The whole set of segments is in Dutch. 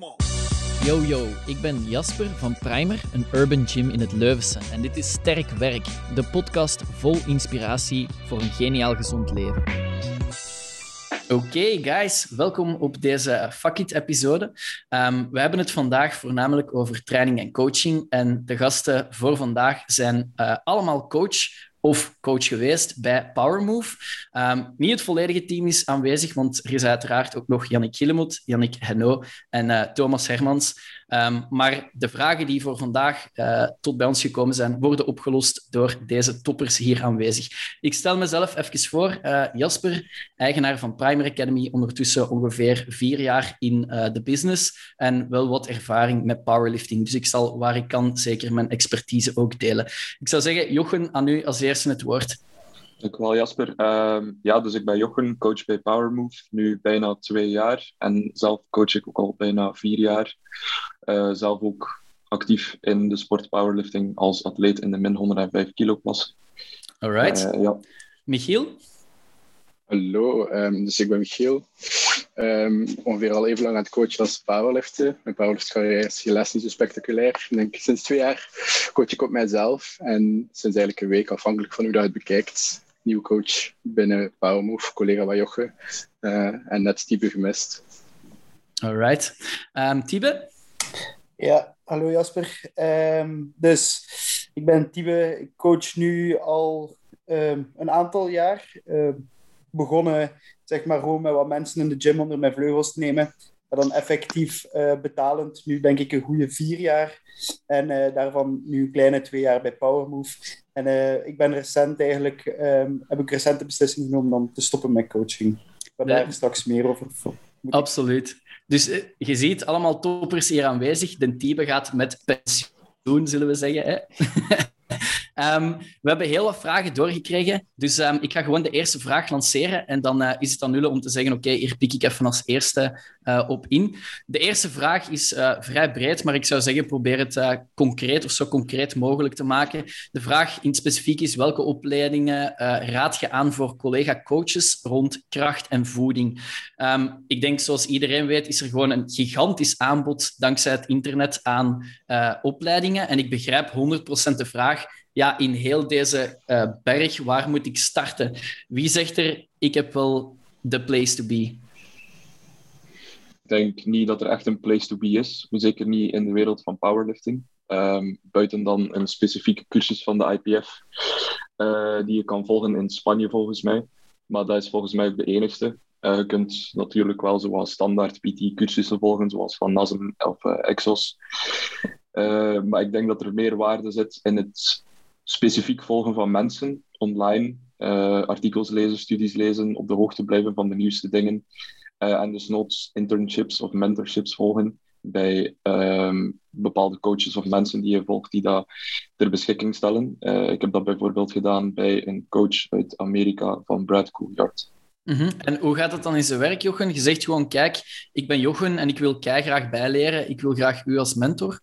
Come on. Yo yo, ik ben Jasper van Primer, een urban gym in het Leuvense. En dit is Sterk Werk, de podcast vol inspiratie voor een geniaal gezond leven. Oké, guys, welkom op deze Fuck It-episode. Ehm, we hebben het vandaag voornamelijk over training en coaching. En de gasten voor vandaag zijn uh, allemaal coach of coach geweest bij PowerMove. Um, niet het volledige team is aanwezig, want er is uiteraard ook nog Yannick Gillemoet, Yannick Heno en uh, Thomas Hermans. Um, maar de vragen die voor vandaag uh, tot bij ons gekomen zijn, worden opgelost door deze toppers hier aanwezig. Ik stel mezelf even voor. Uh, Jasper, eigenaar van Primer Academy, ondertussen ongeveer vier jaar in de business en wel wat ervaring met powerlifting. Dus ik zal waar ik kan zeker mijn expertise ook delen. Ik zou zeggen, Jochen, aan u als eerste het woord. Dankjewel Jasper. Uh, ja, dus ik ben Jochen, coach bij PowerMove, nu bijna twee jaar. En zelf coach ik ook al bijna vier jaar. Uh, zelf ook actief in de sport powerlifting als atleet in de min 105 kilo klasse. Alright. Uh, ja. Michiel? Hallo, um, dus ik ben Michiel. Um, ongeveer al even lang aan het coachen als powerliften. Mijn powerliftcarrière is helaas niet zo spectaculair. Ik denk sinds twee jaar coach ik op mijzelf. En sinds eigenlijk een week, afhankelijk van hoe dat het bekijkt, nieuwe coach binnen Powermove, collega van Joche. Uh, en net Tibe gemist. Alright. Um, Tibe? Ja, hallo Jasper. Um, dus ik ben Tibe. Ik coach nu al um, een aantal jaar. begonnen zeg maar gewoon met wat mensen in de gym onder mijn vleugels te nemen. Maar dan effectief uh, betalend, nu denk ik een goede vier jaar. En uh, daarvan nu een kleine twee jaar bij Powermove. En uh, ik ben recent eigenlijk, um, heb ik recent de beslissing genomen om te stoppen met coaching. Ben daar straks meer over. Absoluut. Dus je ziet allemaal toppers hier aanwezig. De team gaat met pensioen, zullen we zeggen. Hè? Um, we hebben heel wat vragen doorgekregen, dus um, ik ga gewoon de eerste vraag lanceren en dan uh, is het aan jullie om te zeggen, oké, hier pik ik even als eerste uh, op in. De eerste vraag is uh, vrij breed, maar ik zou zeggen, probeer het concreet of zo concreet mogelijk te maken. De vraag in specifiek is, welke opleidingen raad je aan voor collega-coaches rond kracht en voeding? Um, ik denk, zoals iedereen weet, is er gewoon een gigantisch aanbod dankzij het internet aan opleidingen en ik begrijp 100% de vraag, ja, in heel deze uh, berg, waar moet ik starten? Wie zegt er, ik heb wel de place to be? Ik denk niet dat er echt een place to be is. Zeker niet in de wereld van powerlifting. Um, buiten dan een specifieke cursus van de IPF, uh, die je kan volgen in Spanje volgens mij. Maar dat is volgens mij de enigste. Uh, je kunt natuurlijk wel zoals standaard PT-cursussen volgen, zoals van NASM of Exos. Maar ik denk dat er meer waarde zit in het specifiek volgen van mensen online, uh, artikels lezen, studies lezen, op de hoogte blijven van de nieuwste dingen. Uh, en dus noods internships of mentorships volgen bij um, bepaalde coaches of mensen die je volgt die dat ter beschikking stellen. Uh, ik heb dat bijvoorbeeld gedaan bij een coach uit Amerika van Brad Couillard. Mm -hmm. En hoe gaat het dan in zijn werk, Jochen? Je zegt gewoon, kijk, ik ben Jochen en ik wil graag bijleren. Ik wil graag u als mentor.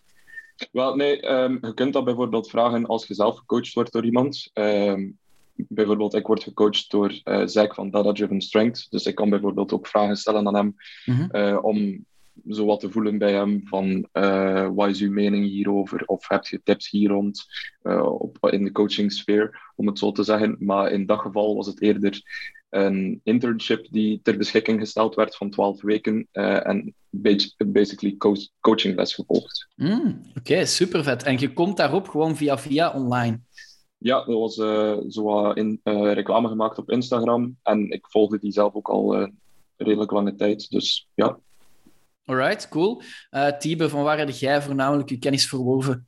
Wel, nee, um, je kunt dat bijvoorbeeld vragen als je zelf gecoacht wordt door iemand. Um, bijvoorbeeld, ik word gecoacht door uh, Zack van Data Driven Strength. Dus ik kan bijvoorbeeld ook vragen stellen aan hem mm -hmm. uh, om zo wat te voelen bij hem van uh, wat is uw mening hierover? Of heb je tips hier rond op, in de coachingsfeer, om het zo te zeggen. Maar in dat geval was het eerder een internship die ter beschikking gesteld werd van 12 weken uh, en basically coach, coachingles gevolgd. Mm, Oké, okay, super vet. En je komt daarop gewoon via via online? Ja, er was uh, zo in, uh, reclame gemaakt op Instagram en ik volgde die zelf ook al uh, redelijk lange tijd, dus ja. Alright, cool. Uh, Tibe, van waar heb jij voornamelijk je kennis verworven?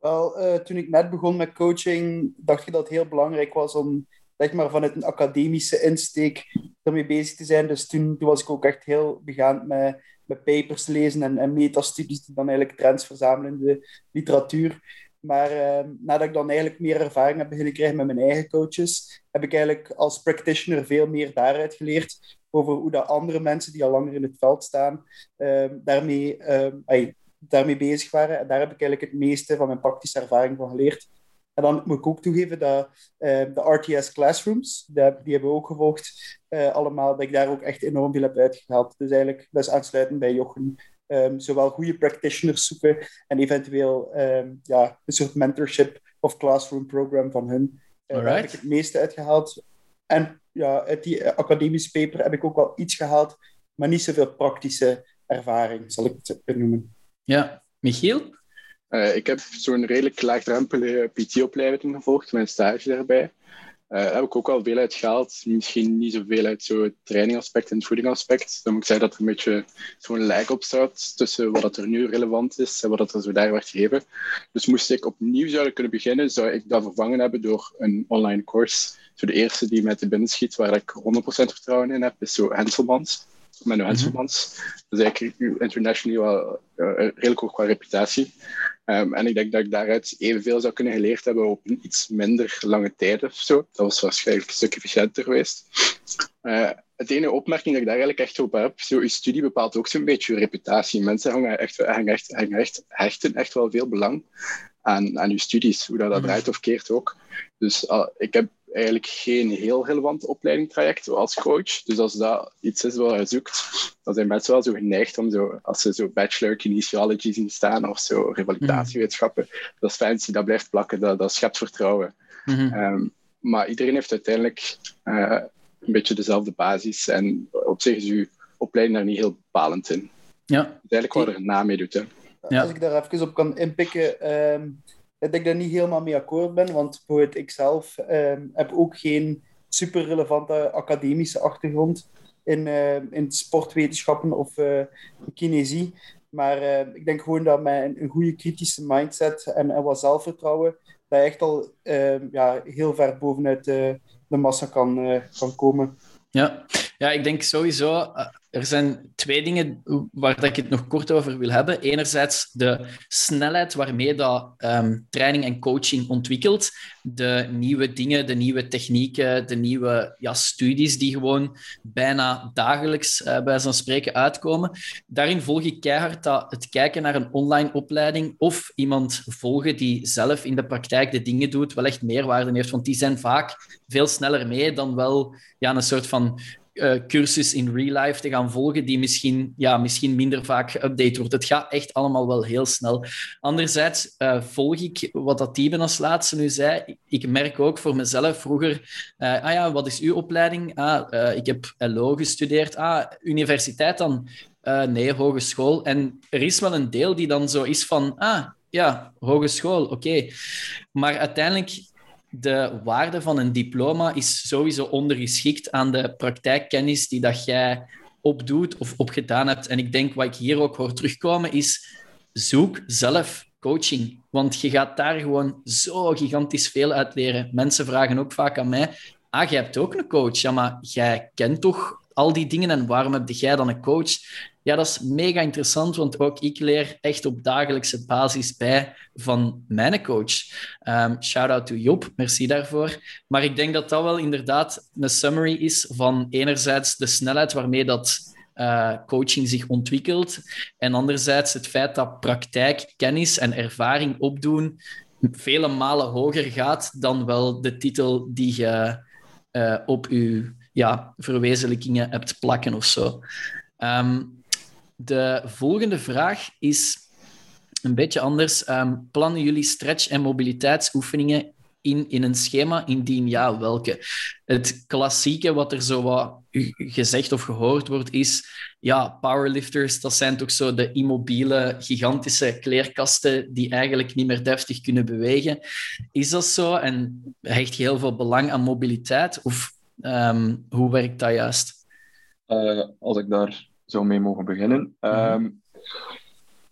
Wel, uh, toen ik net begon met coaching, dacht je dat het heel belangrijk was om zeg maar, vanuit een academische insteek ermee bezig te zijn. Dus toen, was ik ook echt heel begaan met, met papers lezen en, en metastudies die dan eigenlijk trends verzamelen in de literatuur. Maar uh, nadat ik dan eigenlijk meer ervaring heb beginnen krijgen met mijn eigen coaches, heb ik eigenlijk als practitioner veel meer daaruit geleerd over hoe dat andere mensen die al langer in het veld staan, uh, daarmee, ay, daarmee bezig waren. En daar heb ik eigenlijk het meeste van mijn praktische ervaring van geleerd. En dan moet ik ook toegeven dat uh, de RTS Classrooms, die, die hebben we ook gevolgd uh, allemaal, dat ik daar ook echt enorm veel heb uitgehaald. Dus eigenlijk, dat is aansluitend bij Jochen, ehm, zowel goede practitioners zoeken en eventueel ehm, ja, een soort mentorship of classroom program van hun. Uh, daar heb ik het meeste uitgehaald. En ja, uit die academische paper heb ik ook wel iets gehaald, maar niet zoveel praktische ervaring, zal ik het noemen. Ja, Michiel? Uh, ik heb zo'n redelijk laagdrempelige PT-opleiding gevolgd, mijn stage daarbij. Uh, heb ik ook wel veel uit gehaald. Misschien niet zoveel uit zo'n trainingaspect en het voedingaspect. Dan moet ik zeggen dat er een beetje zo'n lijk op staat tussen wat er nu relevant is en wat er zo daar werd gegeven. Dus moest ik opnieuw zouden kunnen beginnen, zou ik dat vervangen hebben door een online course. Zo de eerste die met de binnen schiet, waar ik 100% vertrouwen in heb, is zo Henselmans. Met een Henselmans. Mm -hmm. Eigenlijk internationally wel uh, redelijk hoog qua reputatie. Um, en ik denk dat ik daaruit evenveel zou kunnen geleerd hebben op een iets minder lange tijd of zo. Dat was waarschijnlijk een stuk efficiënter geweest. Uh, het ene opmerking dat ik daar eigenlijk echt op heb, zo, je studie bepaalt ook zo'n beetje je reputatie. Mensen hangen echt, hangen echt, hangen echt, hechten echt wel veel belang aan, aan je studies, hoe dat, dat draait of keert ook. Dus uh, ik heb eigenlijk geen heel relevant opleidingstraject als coach. Dus als dat iets is wat je zoekt, dan zijn mensen wel zo geneigd om zo, als ze zo bachelor kinesiology zien staan of zo revalidatiewetenschappen, mm. dat is fancy, dat blijft plakken, dat, dat schept vertrouwen. Mm -hmm. um, maar iedereen heeft uiteindelijk uh, een beetje dezelfde basis en op zich is uw opleiding daar niet heel bepalend in. Ja. Is eigenlijk er na mee doet. Hè. Ja. Als ik daar even op kan inpikken, um, dat ik daar niet helemaal mee akkoord ben, want bijvoorbeeld ik zelf um, heb ook geen super relevante academische achtergrond in, uh, in sportwetenschappen of uh, kinesie. Maar uh, ik denk gewoon dat met een, goede kritische mindset en, en wat zelfvertrouwen, dat je echt al ja, heel ver bovenuit de, massa kan, kan komen. Ja. Ja, ik denk sowieso er zijn twee dingen waar ik het nog kort over wil hebben. Enerzijds de snelheid waarmee dat um, training en coaching ontwikkelt. De nieuwe dingen, de nieuwe technieken, de nieuwe ja, studies die gewoon bijna dagelijks uh, bij zo'n spreken uitkomen. Daarin volg ik keihard dat het kijken naar een online opleiding of iemand volgen die zelf in de praktijk de dingen doet, wel echt meerwaarde heeft. Want die zijn vaak veel sneller mee dan wel ja, een soort van uh, cursus in real life te gaan volgen, die misschien, ja, misschien minder vaak geüpdate wordt. Het gaat echt allemaal wel heel snel. Anderzijds uh, volg ik wat dat Tieben als laatste nu zei. Ik merk ook voor mezelf vroeger, uh, ah ja, wat is uw opleiding? Ah, ik heb LO gestudeerd. Ah, universiteit dan? nee, hogeschool. En er is wel een deel die dan zo is van, ah, ja, hogeschool, oké. Maar uiteindelijk de waarde van een diploma is sowieso ondergeschikt aan de praktijkkennis die dat jij opdoet of opgedaan hebt. En ik denk wat ik hier ook hoor terugkomen is zoek zelf coaching. Want je gaat daar gewoon zo gigantisch veel uit leren. Mensen vragen ook vaak aan mij, ah, jij hebt ook een coach. Ja, maar jij kent toch al die dingen en waarom heb jij dan een coach? Ja, dat is mega interessant, want ook ik leer echt op dagelijkse basis bij van mijn coach. Um, Shout-out to Job, merci daarvoor. Maar ik denk dat dat wel inderdaad een summary is van enerzijds de snelheid waarmee dat uh, coaching zich ontwikkelt en anderzijds het feit dat praktijk, kennis en ervaring opdoen vele malen hoger gaat dan wel de titel die je uh, op je ja, verwezenlijkingen hebt plakken of zo. Um, de volgende vraag is een beetje anders. Um, plannen jullie stretch- en mobiliteitsoefeningen in, in een schema? Indien ja, welke? Het klassieke wat er zo wat gezegd of gehoord wordt is... Ja, powerlifters, dat zijn toch zo de immobiele, gigantische kleerkasten die eigenlijk niet meer deftig kunnen bewegen. Is dat zo? En hecht je heel veel belang aan mobiliteit? Of um, hoe werkt dat juist? Uh, als ik daar zou mee mogen beginnen. Um,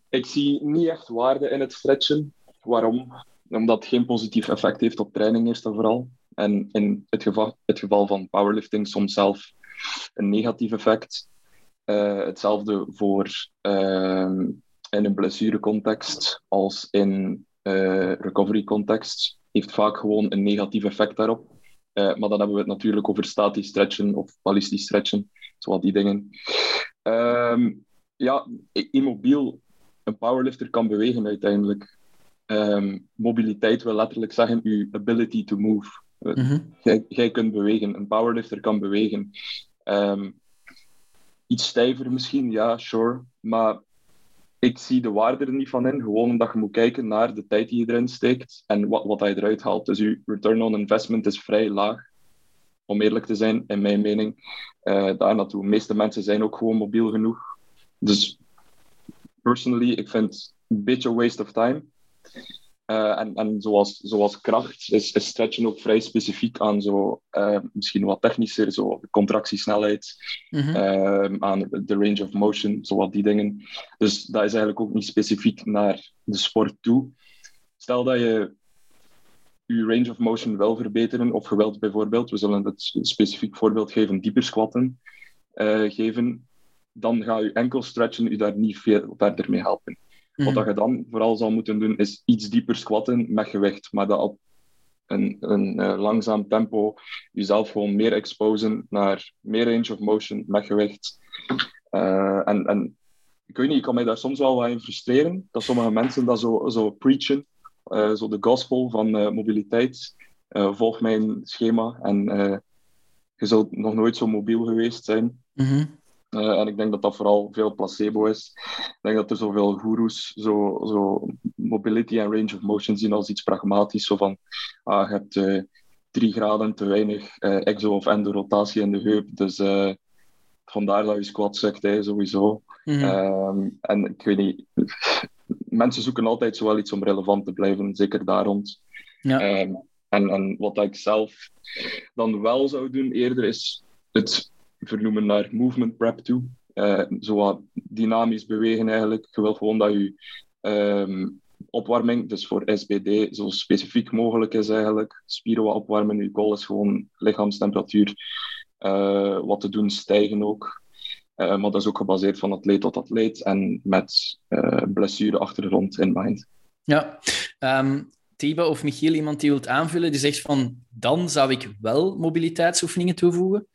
ik zie niet echt waarde in het stretchen. Waarom? Omdat het geen positief effect heeft op training, eerst en vooral. En in het geval, het geval van powerlifting soms zelf een negatief effect. Uh, hetzelfde voor uh, in een blessurecontext als in uh, recovery context. Heeft vaak gewoon een negatief effect daarop. Uh, maar dan hebben we het natuurlijk over statisch stretchen of ballistisch stretchen, zoals die dingen. Um, ja, immobiel. Een powerlifter kan bewegen uiteindelijk. Um, mobiliteit wil letterlijk zeggen je ability to move. Mm -hmm. jij, jij, kunt bewegen. Een powerlifter kan bewegen. Um, iets stijver misschien, ja, sure. Maar ik zie de waarde er niet van in, gewoon omdat je moet kijken naar de tijd die je erin steekt en wat, wat je eruit haalt. Dus je return on investment is vrij laag, om eerlijk te zijn, in mijn mening. Uh, daar naartoe. De meeste mensen zijn ook gewoon mobiel genoeg. Dus personally, ik vind het een beetje waste of time. Uh, en en zoals, zoals kracht is, is stretchen ook vrij specifiek aan zo, uh, misschien wat technischer, zo de contractiesnelheid, mm -hmm. aan de range of motion, zo wat die dingen. Dus dat is eigenlijk ook niet specifiek naar de sport toe. Stel dat je je range of motion wil verbeteren, of je wilt bijvoorbeeld, we zullen het specifiek voorbeeld geven, dieper squatten uh, geven, dan ga je enkel stretchen je daar niet veel verder mee helpen. Wat mhm. je dan vooral zal moeten doen, is iets dieper squatten met gewicht, maar dat op een, een uh, langzaam tempo jezelf gewoon meer exposen naar meer range of motion met gewicht. Uh, en, en ik weet niet, ik kan mij daar soms wel wat in frustreren, dat sommige mensen dat zo, zo preachen, zo de gospel van mobiliteit. volg mijn schema en je zult nog nooit zo mobiel geweest zijn. Mm uh, en ik denk dat dat vooral veel placebo is. Ik denk dat er zoveel goeroes zo, zo mobility en range of motion zien als iets pragmatisch. Zo van, ah, je hebt uh, drie graden te weinig uh, exo- of endo-rotatie in de heup. Dus vandaar dat je squat zegt, hè, sowieso. Mm -hmm. en ik weet niet, mensen zoeken altijd zo wel iets om relevant te blijven, zeker daar rond. Ja. Um, en, en wat ik zelf dan wel zou doen eerder is het vernoemen naar movement prep toe. Uh, zo wat dynamisch bewegen eigenlijk. Je wil gewoon dat je um, opwarming, dus voor SBD, zo specifiek mogelijk is eigenlijk. Spieren wat opwarmen, je goal is gewoon lichaamstemperatuur uh, wat te doen stijgen ook. Uh, maar dat is ook gebaseerd van atleet tot atleet en met uh, blessure achtergrond in mind. Ja, um, of Michiel, iemand die wilt aanvullen, die zegt van dan zou ik wel mobiliteitsoefeningen toevoegen.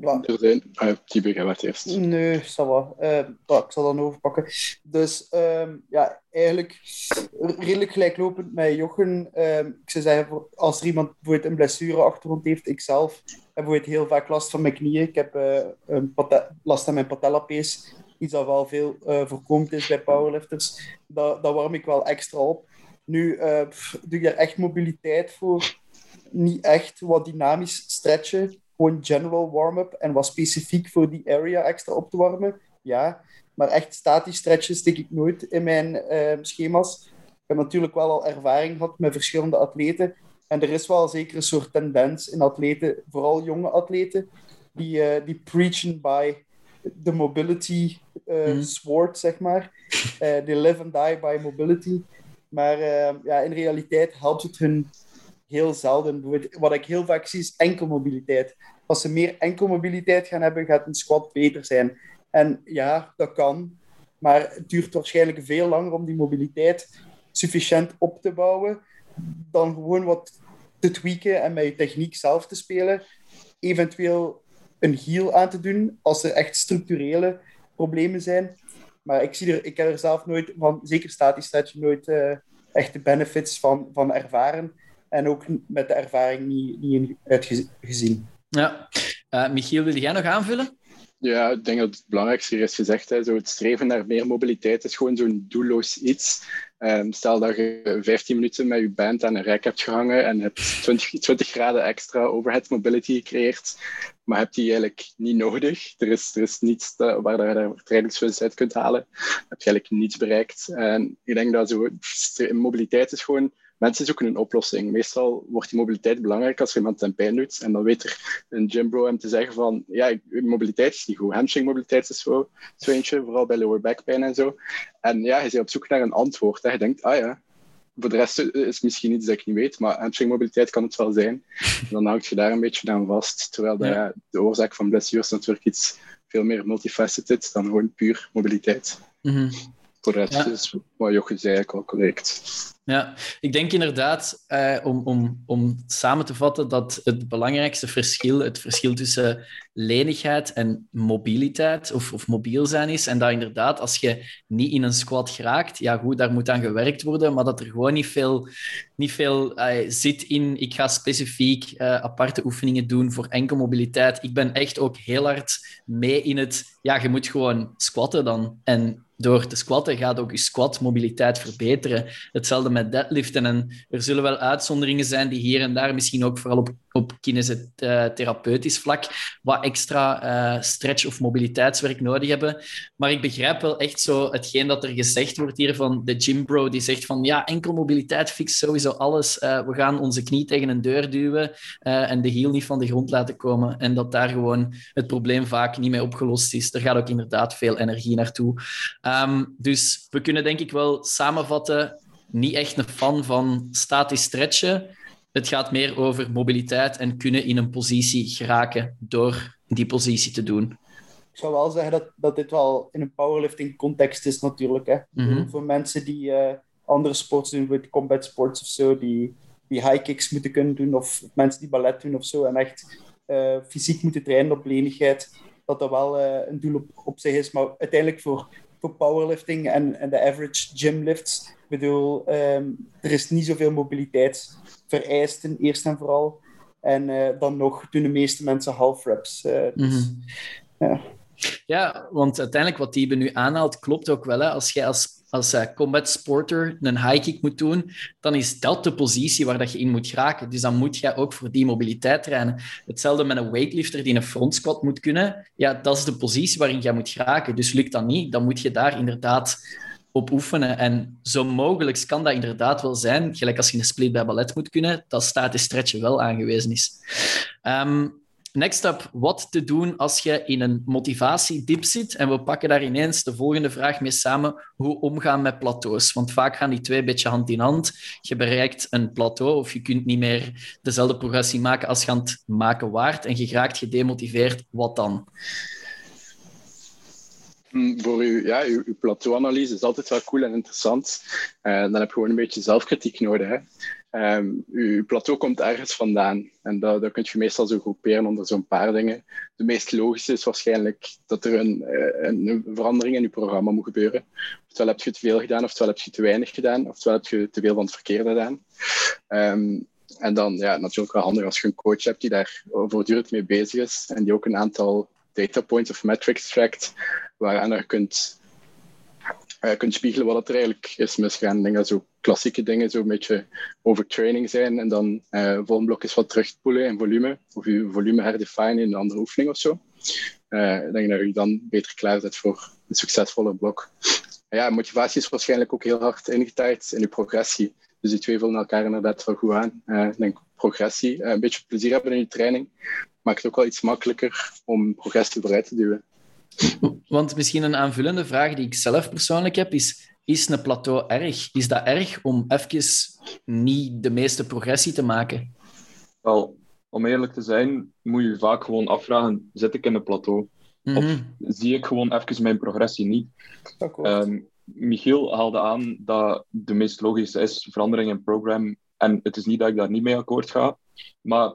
Er zijn... Ah, Tibe, eerst. Nee, ça va. Uh, ik zal dan overpakken. Dus um, ja, eigenlijk redelijk gelijklopend met Jochen. Um, ik zou zeggen, als er iemand bijvoorbeeld een blessure achtergrond heeft, ik zelf heb bijvoorbeeld heel vaak last van mijn knieën. Ik heb uh, een last aan mijn patellapees. Iets dat wel veel uh, voorkomend is bij powerlifters. Dat, dat warm ik wel extra op. Nu doe ik daar echt mobiliteit voor. Niet echt wat dynamisch stretchen gewoon general warm-up en wat specifiek voor die area extra op te warmen. Ja, maar echt statisch stretches stik ik nooit in mijn uh, schema's. Ik heb natuurlijk wel al ervaring gehad met verschillende atleten. En er is wel zeker een soort tendens in atleten, vooral jonge atleten, die, uh, die preachen by the mobility uh, mm. sword, zeg maar. they live and die by mobility. Maar ja, in realiteit helpt het hun heel zelden. Wat ik heel vaak zie is enkelmobiliteit. Als ze meer enkelmobiliteit gaan hebben, gaat een squat beter zijn. En ja, dat kan. Maar het duurt waarschijnlijk veel langer om die mobiliteit sufficiënt op te bouwen dan gewoon wat te tweaken en met je techniek zelf te spelen. Eventueel een heel aan te doen als er echt structurele problemen zijn. Maar ik, zie er, ik heb er zelf nooit van, zeker statisch nooit uh, echt de benefits van, van ervaren en ook met de ervaring niet, niet uitgezien. Ja. Uh, Michiel, wil jij nog aanvullen? Ja, ik denk dat het belangrijkste is gezegd. Hè. Zo het streven naar meer mobiliteit is gewoon zo'n doelloos iets. Um, stel dat je 15 minuten met je band aan een rek hebt gehangen en hebt 20, 20 graden extra overhead mobility gecreëerd, maar hebt die eigenlijk niet nodig. Er is, er is niets te, waar je daar trainingswinst uit kunt halen. heb je eigenlijk niets bereikt. En ik denk dat zo, mobiliteit is gewoon mensen zoeken een oplossing. Meestal wordt die mobiliteit belangrijk als er iemand zijn pijn doet. En dan weet er een gymbro hem te zeggen van, ja, mobiliteit is niet goed. Hamstring mobiliteit is zo, zo eentje, vooral bij lower back pijn en zo. En ja, je bent op zoek naar een antwoord. Hè. Je denkt, ah ja, voor de rest is misschien iets dat ik niet weet, maar hamstring mobiliteit kan het wel zijn. En dan houd je daar een beetje aan vast. Terwijl de, ja. de oorzaak van blessures natuurlijk iets veel meer multifaceted dan gewoon puur mobiliteit. Mm -hmm. Voor de rest ja. is wat Jochen zei eigenlijk al correct. Ja, ik denk inderdaad, eh, om, om, om samen te vatten, dat het belangrijkste verschil, het verschil tussen lenigheid en mobiliteit of, of mobiel zijn is. En dat inderdaad, als je niet in een squat geraakt, ja goed, daar moet aan gewerkt worden, maar dat er gewoon niet veel, niet veel uh, zit in, ik ga specifiek uh, aparte oefeningen doen voor enkel mobiliteit. Ik ben echt ook heel hard mee in het, ja, je moet gewoon squatten dan. En door te squatten gaat ook je squatmobiliteit verbeteren. Hetzelfde met deadliften. En er zullen wel uitzonderingen zijn die hier en daar misschien ook vooral op, op kinesitherapeutisch vlak wat extra uh, stretch- of mobiliteitswerk nodig hebben. Maar ik begrijp wel echt zo hetgeen dat er gezegd wordt hier van de gym bro, die zegt van ja, enkel mobiliteit fixt sowieso alles. Uh, we gaan onze knie tegen een deur duwen uh, en de hiel niet van de grond laten komen. En dat daar gewoon het probleem vaak niet mee opgelost is. Er gaat ook inderdaad veel energie naartoe. Um, dus we kunnen denk ik wel samenvatten, niet echt een fan van statisch stretchen. Het gaat meer over mobiliteit en kunnen in een positie geraken door die positie te doen. Ik zou wel zeggen dat, dat dit wel in een powerlifting context is natuurlijk. Hè. Mm -hmm. Voor mensen die uh, andere sports doen, bijvoorbeeld combat sports of zo, die, die high kicks moeten kunnen doen, of mensen die ballet doen of zo, en echt uh, fysiek moeten trainen op lenigheid, dat dat wel uh, een doel op, op zich is. Maar uiteindelijk voor voor powerlifting en, en de average gymlifts. Ik bedoel, um, er is niet zoveel mobiliteit vereisten, eerst en vooral. En uh, dan nog doen de meeste mensen half reps. Uh, dus, mm -hmm. ja. ja, want uiteindelijk wat die nu aanhaalt, klopt ook wel. Hè? Als jij als als uh, combat sporter een high kick moet doen, dan is dat de positie waar dat je in moet geraken. Dus dan moet je ook voor die mobiliteit trainen. Hetzelfde met een weightlifter die een front squat moet kunnen. Ja, dat is de positie waarin je moet geraken. Dus lukt dat niet, dan moet je daar inderdaad op oefenen. En zo mogelijk kan dat inderdaad wel zijn, gelijk als je een split bij ballet moet kunnen, dat statisch stretchen wel aangewezen is. Um, Next up, wat te doen als je in een motivatiedip zit. En we pakken daar ineens de volgende vraag mee samen. Hoe omgaan met plateaus? Want vaak gaan die twee een beetje hand in hand. Je bereikt een plateau of je kunt niet meer dezelfde progressie maken als je aan het maken waard. En je raakt gedemotiveerd. Wat dan? Voor uw, ja, uw, uw plateauanalyse is altijd wel cool en interessant. Uh, dan heb je gewoon een beetje zelfkritiek nodig. Hè? Um, uw plateau komt ergens vandaan. En dat, dat kun je meestal zo groeperen onder zo'n paar dingen. De meest logische is waarschijnlijk dat er een, een, een, verandering in je programma moet gebeuren. Oftewel heb je te veel gedaan, oftewel heb je te weinig gedaan, oftewel heb je te veel van het verkeerde gedaan. Um, en dan ja, natuurlijk wel handig als je een coach hebt die daar voortdurend mee bezig is en die ook een aantal data points of metrics trackt, waaraan je kunt uh, kunt spiegelen wat er eigenlijk is misgaan. Ik denk dat zo klassieke dingen zo een beetje overtraining zijn en dan uh, volgende blok is wat terugpoelen in volume, of je volume herdefinen in een andere oefening of zo. Uh, ik denk dat je dan beter klaar zet voor een succesvolle blok. ja, motivatie is waarschijnlijk ook heel hard ingetuigd in je progressie. Dus die twee vullen elkaar inderdaad wel goed aan. ik denk progressie, een beetje plezier hebben in je training, maakt het ook wel iets makkelijker om progressie vooruit te duwen. Want misschien een aanvullende vraag die ik zelf persoonlijk heb, is is een plateau erg? Is dat erg om even niet de meeste progressie te maken? Wel, om eerlijk te zijn, moet je vaak gewoon afvragen, zit ik in een plateau? Mm -hmm. Of zie ik gewoon even mijn progressie niet? Um, Michiel haalde aan dat de meest logische is verandering in program. En het is niet dat ik daar niet mee akkoord ga, maar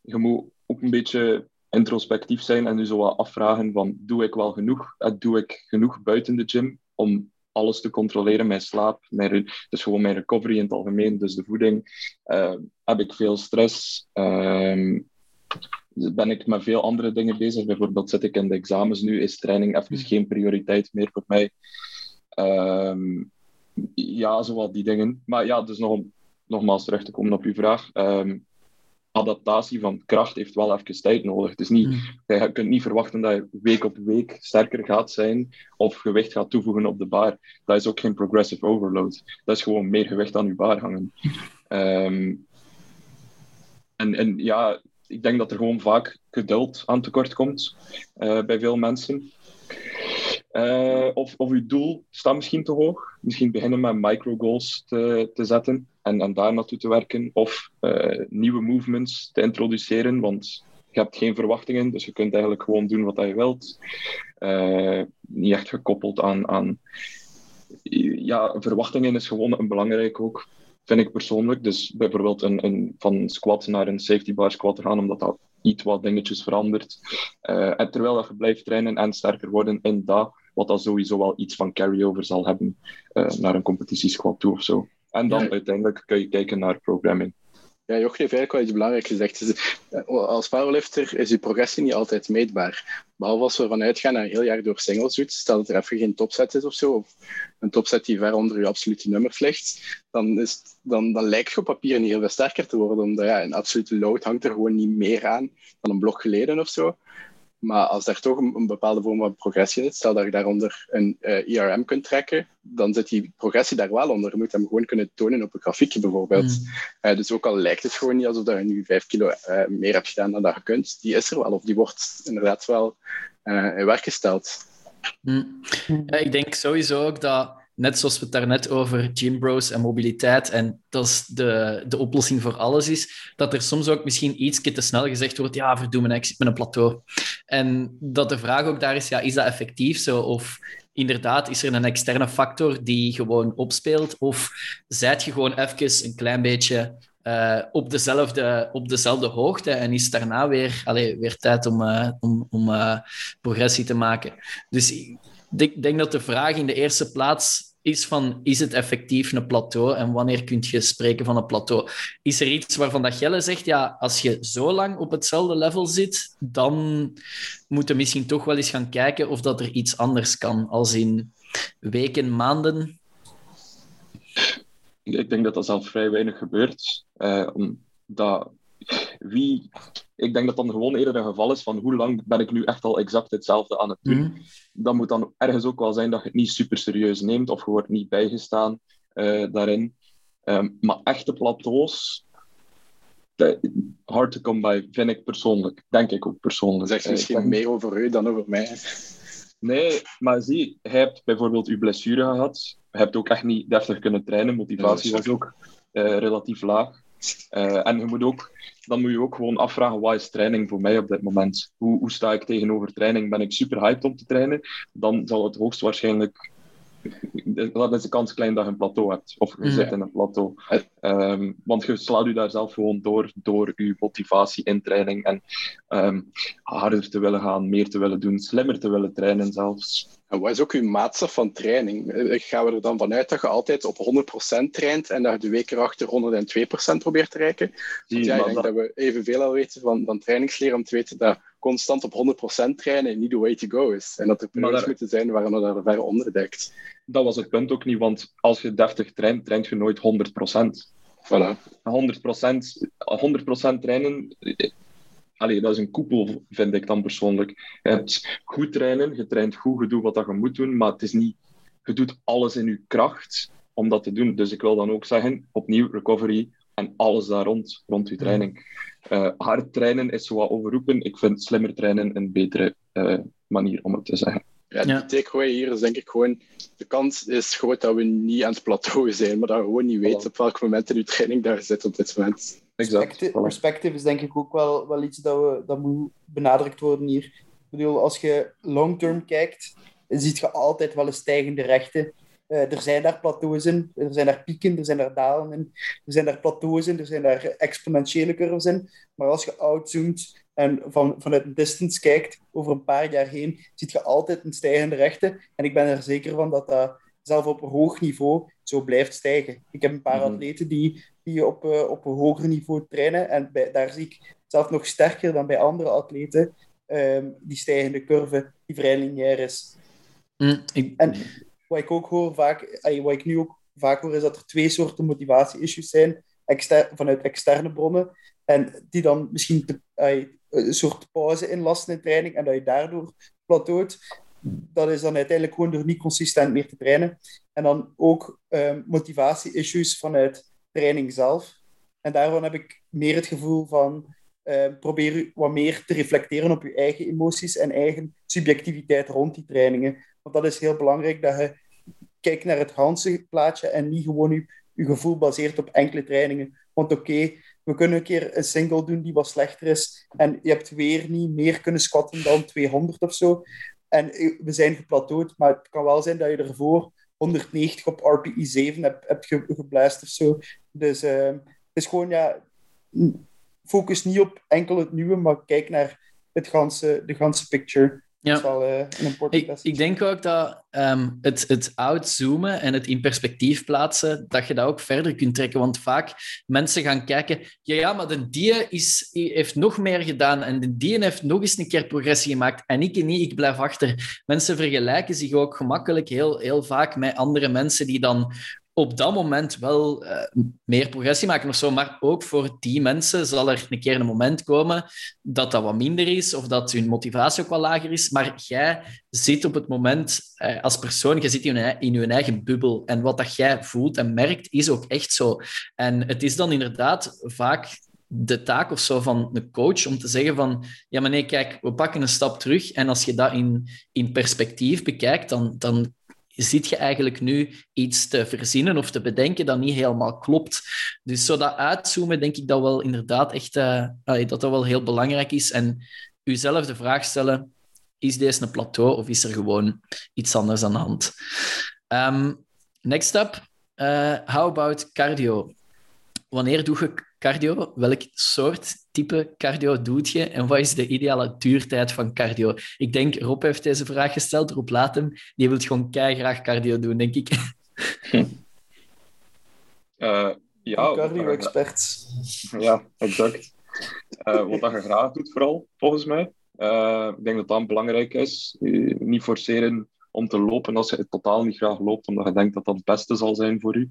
je moet ook een beetje introspectief zijn en nu zo wat afvragen van doe ik wel genoeg? Doe ik genoeg buiten de gym om alles te controleren, mijn slaap, mijn, dus gewoon mijn recovery in het algemeen, dus de voeding. Uh, heb ik veel stress? Uh, ben ik met veel andere dingen bezig? Bijvoorbeeld zit ik in de examens nu, is training even hmm. geen prioriteit meer voor mij? Uh, ja, zowat die dingen. Maar ja, dus nog, nogmaals terug te komen op uw vraag. Um, adaptatie van kracht heeft wel even tijd nodig. Het is niet, mm. Je kunt niet verwachten dat je week op week sterker gaat zijn of gewicht gaat toevoegen op de bar. Dat is ook geen progressive overload. Dat is gewoon meer gewicht aan je bar hangen. Um, en, en ja, ik denk dat er gewoon vaak geduld aan tekort komt uh, bij veel mensen. Uh, of, of uw doel staat misschien te hoog. Misschien beginnen met micro goals te, te zetten en, en daar naartoe te werken. Of uh, nieuwe movements te introduceren, want je hebt geen verwachtingen, dus je kunt eigenlijk gewoon doen wat je wilt. Uh, niet echt gekoppeld aan, aan. Ja, verwachtingen is gewoon een belangrijk ook, vind ik persoonlijk. Dus bijvoorbeeld een, een, van squat naar een safety bar squat gaan, omdat dat iets wat dingetjes verandert. Uh, en terwijl dat je blijft trainen en sterker worden in dat, wat dan sowieso wel iets van carryover zal hebben uh, naar een competitie squat toe of zo. En dan uiteindelijk kun je kijken naar programming. Ja, Jochen heeft eigenlijk wel iets belangrijks gezegd. Dus, eh, als powerlifter is je progressie niet altijd meetbaar. Behalve als we ervan uitgaan dat je heel jaar door singles doet, stel dat er even geen topset is of zo, of een topset die ver onder je absolute nummers ligt, dan, is, dan, dan lijkt je op papier niet heel veel sterker te worden, omdat ja, een absolute load hangt er gewoon niet meer aan dan een blok geleden of zo. Maar als daar toch een, bepaalde vorm van progressie zit, stel dat je daaronder een uh, eh, IRM kunt trekken, dan zit die progressie daar wel onder. Je moet hem gewoon kunnen tonen op een grafiekje bijvoorbeeld. Mm. Uh, dus ook al lijkt het gewoon niet alsof je nu 5 kilo uh, meer hebt gedaan dan dat je kunt, die is er wel, of die wordt inderdaad wel in werk gesteld. Mm. Ja, ik denk sowieso ook dat net zoals we het daarnet over gym bros en mobiliteit en dat is de, de oplossing voor alles is, dat er soms ook misschien iets te snel gezegd wordt, ja, verdoe me, ik zit met een plateau. En dat de vraag ook daar is, ja, is dat effectief zo? Of inderdaad, is er een externe factor die gewoon opspeelt? Of zijt je gewoon even een klein beetje uh, op, dezelfde, op dezelfde hoogte en is daarna weer, allez, weer tijd om, uh, om, om uh, progressie te maken? Dus ik denk dat de vraag in de eerste plaats is van, is het effectief een plateau en wanneer kun je spreken van een plateau? Is er iets waarvan dat Jelle zegt, ja, als je zo lang op hetzelfde level zit, dan moet je misschien toch wel eens gaan kijken of dat er iets anders kan, als in weken, maanden? Ik denk dat dat zelf vrij weinig gebeurt. Uh, omdat wie, ik denk dat dan gewoon eerder een geval is van hoe lang ben ik nu echt al exact hetzelfde aan het doen. Mm. Dat moet dan ergens ook wel zijn dat je het niet super serieus neemt of je wordt niet bijgestaan uh, daarin. Um, maar echte plateaus, hard to come by, vind ik persoonlijk. Denk ik ook persoonlijk. Zegt misschien uh, meer over u dan over mij. Nee, maar zie, hij hebt bijvoorbeeld uw blessure gehad. Je hebt ook echt niet deftig kunnen trainen. Motivatie was ook uh, relatief laag. Uh, en je moet ook, dan moet je ook gewoon afvragen, wat is training voor mij op dit moment? Hoe, hoe sta ik tegenover training? Ben ik super hyped om te trainen? Dan zal het hoogstwaarschijnlijk dat is de kans klein dat je een plateau hebt. Of je zit in een plateau. Um, want je slaat je daar zelf gewoon door, door je motivatie in training. En um, harder te willen gaan, meer te willen doen, slimmer te willen trainen zelfs. En wat is ook uw maatstaf van training? Eh, gaan we er dan vanuit dat je altijd op 100% traint en dat je de week erachter 102% probeert te reiken? Want ja, ik denk dat... dat we evenveel al weten van, van trainingsleer om te weten dat constant op 100% trainen niet the way to go is. En dat er periodes daar... moeten zijn waar je daar ver onderdekt. Dat was het punt ook niet, want als je deftig traint, traint je nooit 100%. Voilà. 100%, 100 trainen, allee, dat is een koepel, vind ik dan persoonlijk. Je hebt goed trainen, je traint goed, je doet wat je moet doen, maar het is niet, je doet alles in je kracht om dat te doen. Dus ik wil dan ook zeggen, opnieuw, recovery en alles daar rond, rond je training. Uh, hard trainen is zo wat overroepen. Ik vind slimmer trainen een betere uh, manier om het te zeggen. Ja, de takeaway hier is denk ik gewoon, de kans is groot dat we niet aan het plateau zijn, maar dat we gewoon niet weten op welk moment in uw training daar zit op dit moment. Exact. Perspective is denk ik ook wel, wel iets dat, we, dat moet benadrukt worden hier. Ik bedoel, als je long-term kijkt, zie je altijd wel een stijgende rechten. Uh, er zijn daar plateaus in, er zijn daar pieken, er zijn daar dalen in, er zijn daar plateaus in, er zijn daar exponentiële curves in. Maar als je outzoomt en van, vanuit een distance kijkt, over een paar jaar heen, zie je altijd een stijgende rechte. En ik ben er zeker van dat dat zelf op een hoog niveau zo blijft stijgen. Ik heb een paar mhm. atleten die, die op, uh, op een hoger niveau trainen en bij, daar zie ik zelf nog sterker dan bij andere atleten um, die stijgende curve die vrij lineair is. Mm, ik... En wat ik ook hoor vaak, wat ik nu ook vaak hoor, is dat er twee soorten motivatie-issues zijn exter vanuit externe bronnen. En die dan misschien te, een soort pauze inlasten in training en dat je daardoor plateaut. Dat is dan uiteindelijk gewoon door niet consistent meer te trainen. En dan ook um, motivatie-issues vanuit training zelf. En daarvan heb ik meer het gevoel van uh, probeer wat meer te reflecteren op je eigen emoties en eigen subjectiviteit rond die trainingen. Want dat is heel belangrijk dat je kijkt naar het ganse plaatje en niet gewoon je, je gevoel baseert op enkele trainingen. Want oké, we kunnen een keer een single doen die wat slechter is en je hebt weer niet meer kunnen squatten dan 200 of zo. En we zijn geplateaud, maar het kan wel zijn dat je ervoor 190 op RPI 7 hebt, hebt of zo. Dus uh, het gewoon, ja, focus niet op enkel het nieuwe, maar kijk naar het ganse, de ganse picture. Dat is wel uh, een important ik, ik denk ook dat um, het, het outzoomen en het in perspectief plaatsen, dat je dat ook verder kunt trekken. Want vaak mensen gaan kijken, ja, ja maar de die is, heeft nog meer gedaan en de die heeft nog eens een keer progressie gemaakt en ik niet, ik blijf achter. Mensen vergelijken zich ook gemakkelijk heel, heel vaak met andere mensen die dan op dat moment wel uh, meer progressie maken of zo. Maar ook voor die mensen zal er een keer een moment komen dat dat wat minder is of dat hun motivatie ook wat lager is. Maar jij zit op het moment uh, als persoon, je zit in in je eigen bubbel. En wat dat jij voelt en merkt, is ook echt zo. En het is dan inderdaad vaak de taak of zo van de coach om te zeggen van ja, maar nee, kijk, we pakken een stap terug en als je dat in, in perspectief bekijkt, dan, dan zit je eigenlijk nu iets te verzinnen of te bedenken dat niet helemaal klopt. Dus zo dat uitzoomen, denk ik dat wel inderdaad echt uh, dat dat wel heel belangrijk is. En uzelf de vraag stellen, is deze een plateau of is er gewoon iets anders aan de hand? Um, next up, uh, how about cardio? Wanneer doe je cardio? Welk soort type cardio doet je? En wat is de ideale duurtijd van cardio? Ik denk, Rob heeft deze vraag gesteld. Rob laat hem. Die wil gewoon graag cardio doen, denk ik. Uh, ja, Cardio-expert. Ja, exact. Uh, wat dat je graag doet, vooral, volgens mij. Uh, ik denk dat dat belangrijk is. niet forceren om te lopen als je totaal niet graag loopt, omdat je denkt dat dat het beste zal zijn voor u.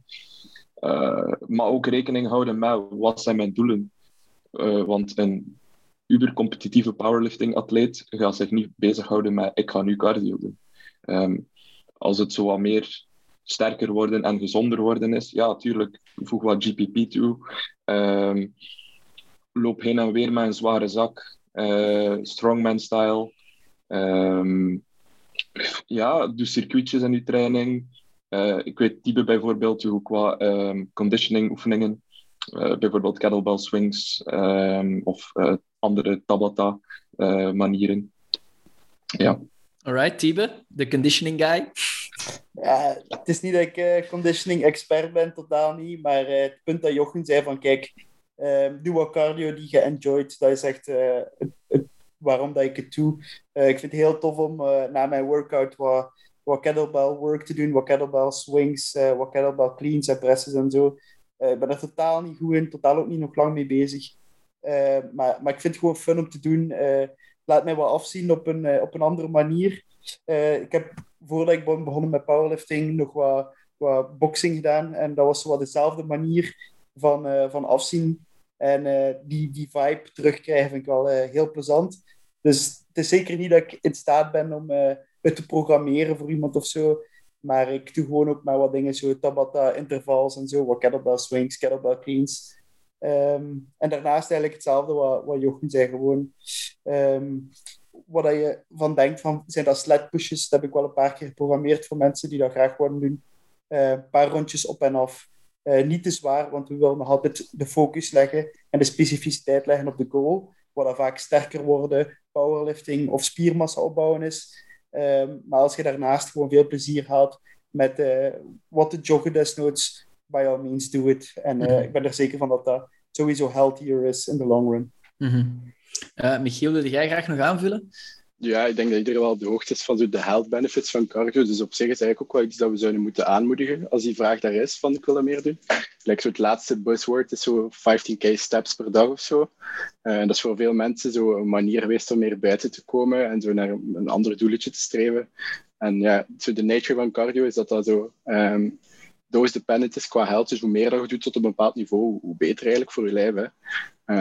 Uh, maar ook rekening houden met wat zijn mijn doelen. Uh, want een uber-competitieve powerlifting-atleet gaat zich niet bezighouden met ik ga nu cardio doen. Um, als het zo wat meer sterker worden en gezonder worden is, ja, natuurlijk, voeg wat GPP toe. Um, loop heen en weer met een zware zak. Uh, strongman-style. Um, ja, doe circuitjes in je training. Uh, ik weet Tibe bijvoorbeeld hoe qua um, conditioning oefeningen, uh, bijvoorbeeld kettlebell swings um, of uh, andere Tabata manieren. Ja. Alright, Tibe, de conditioning guy. Ja, het is niet dat ik conditioning expert ben, totaal niet. Maar het punt dat Jochen zei van kijk, ehm, doe wat cardio die je enjoyt. Dat is echt het, het, waarom dat ik het doe. ik vind het heel tof om na mijn workout wat wat kettlebell work te doen, wat kettlebell swings, uh, wat kettlebell cleans en presses en zo. Uh, ik ben er totaal niet goed in, totaal ook niet nog lang mee bezig. Uh, maar, maar ik vind het gewoon fun om te doen. laat mij wat afzien op een, op een andere manier. ik heb, voordat ik ben begonnen met powerlifting, nog wat, wat boxing gedaan. En dat was wat dezelfde manier van, van afzien. En die, die vibe terugkrijgen vind ik wel heel plezant. Dus het is zeker niet dat ik in staat ben om het te programmeren voor iemand of zo. Maar ik doe gewoon ook maar wat dingen, zo Tabata intervals en zo, wat kettlebell swings, kettlebell cleans. Um, en daarnaast eigenlijk hetzelfde wat, wat Jochen zei, gewoon um, wat je van denkt, van, zijn dat sled pushes, dat heb ik wel een paar keer geprogrammeerd voor mensen die dat graag willen doen. Uh, een paar rondjes op en af. Uh, niet te zwaar, want we willen nog altijd de focus leggen en de specificiteit leggen op de goal, wat dan vaak sterker worden, powerlifting of spiermassa opbouwen is. Um, maar als je daarnaast gewoon veel plezier had met uh, wat te joggen desnoods, by all means do it. En uh, mm -hmm. ik ben er zeker van dat dat sowieso healthier is in the long run. Mm -hmm. uh, Michiel, wil jij graag nog aanvullen? Ja, ik denk dat iedereen wel op de hoogte is van de health benefits van cardio. Dus op zich is eigenlijk ook wel iets dat we zouden moeten aanmoedigen als die vraag daar is van ik wil er meer doen. Zo het laatste buzzword is zo 15k steps per dag of zo. En dat is voor veel mensen zo een manier geweest om meer buiten te komen en zo naar een ander doeletje te streven. En ja, zo de nature van cardio is dat dat zo um, dose dependent is qua health. Dus hoe meer dat je doet tot een bepaald niveau, hoe beter eigenlijk voor je lijf. Hè.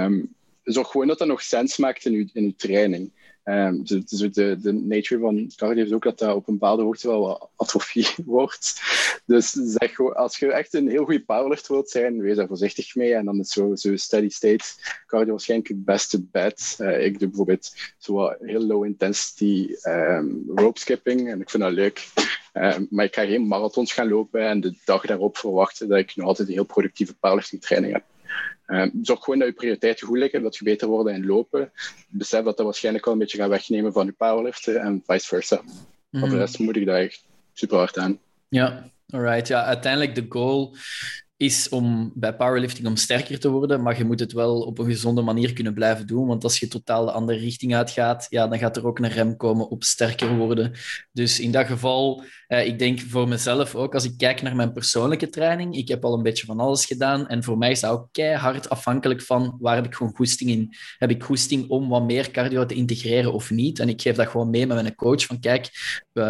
Um, zorg gewoon dat dat nog sens maakt in je, in je training. Um, dus, de, de nature van cardio is ook dat dat op een bepaalde hoogte wel atrofie wordt. Dus zeg als je echt een heel goede powerlift wilt zijn, wees daar voorzichtig mee. En dan is zo, zo steady state cardio waarschijnlijk het beste bed. Uh, ik doe bijvoorbeeld zo heel low intensity um, rope skipping en ik vind dat leuk. Um, maar ik ga geen marathons gaan lopen en de dag daarop verwachten dat ik nog altijd een heel productieve powerlifting training heb. Zorg gewoon dat je prioriteiten goed liggen, dat je beter wordt in lopen. Besef dat dat waarschijnlijk wel een beetje gaat wegnemen van je powerliften en vice versa. Mm. Voor de rest moet ik daar echt super hard aan. Ja, alright. Ja, uiteindelijk de goal is om bij powerlifting om sterker te worden, maar je moet het wel op een gezonde manier kunnen blijven doen, want als je totaal de andere richting uitgaat, ja, dan gaat er ook een rem komen op sterker worden. Dus in dat geval, eh, ik denk voor mezelf ook, als ik kijk naar mijn persoonlijke training, ik heb al een beetje van alles gedaan en voor mij is dat ook keihard afhankelijk van waar heb ik gewoon goesting in. Heb ik goesting om wat meer cardio te integreren of niet? En ik geef dat gewoon mee met mijn coach van kijk,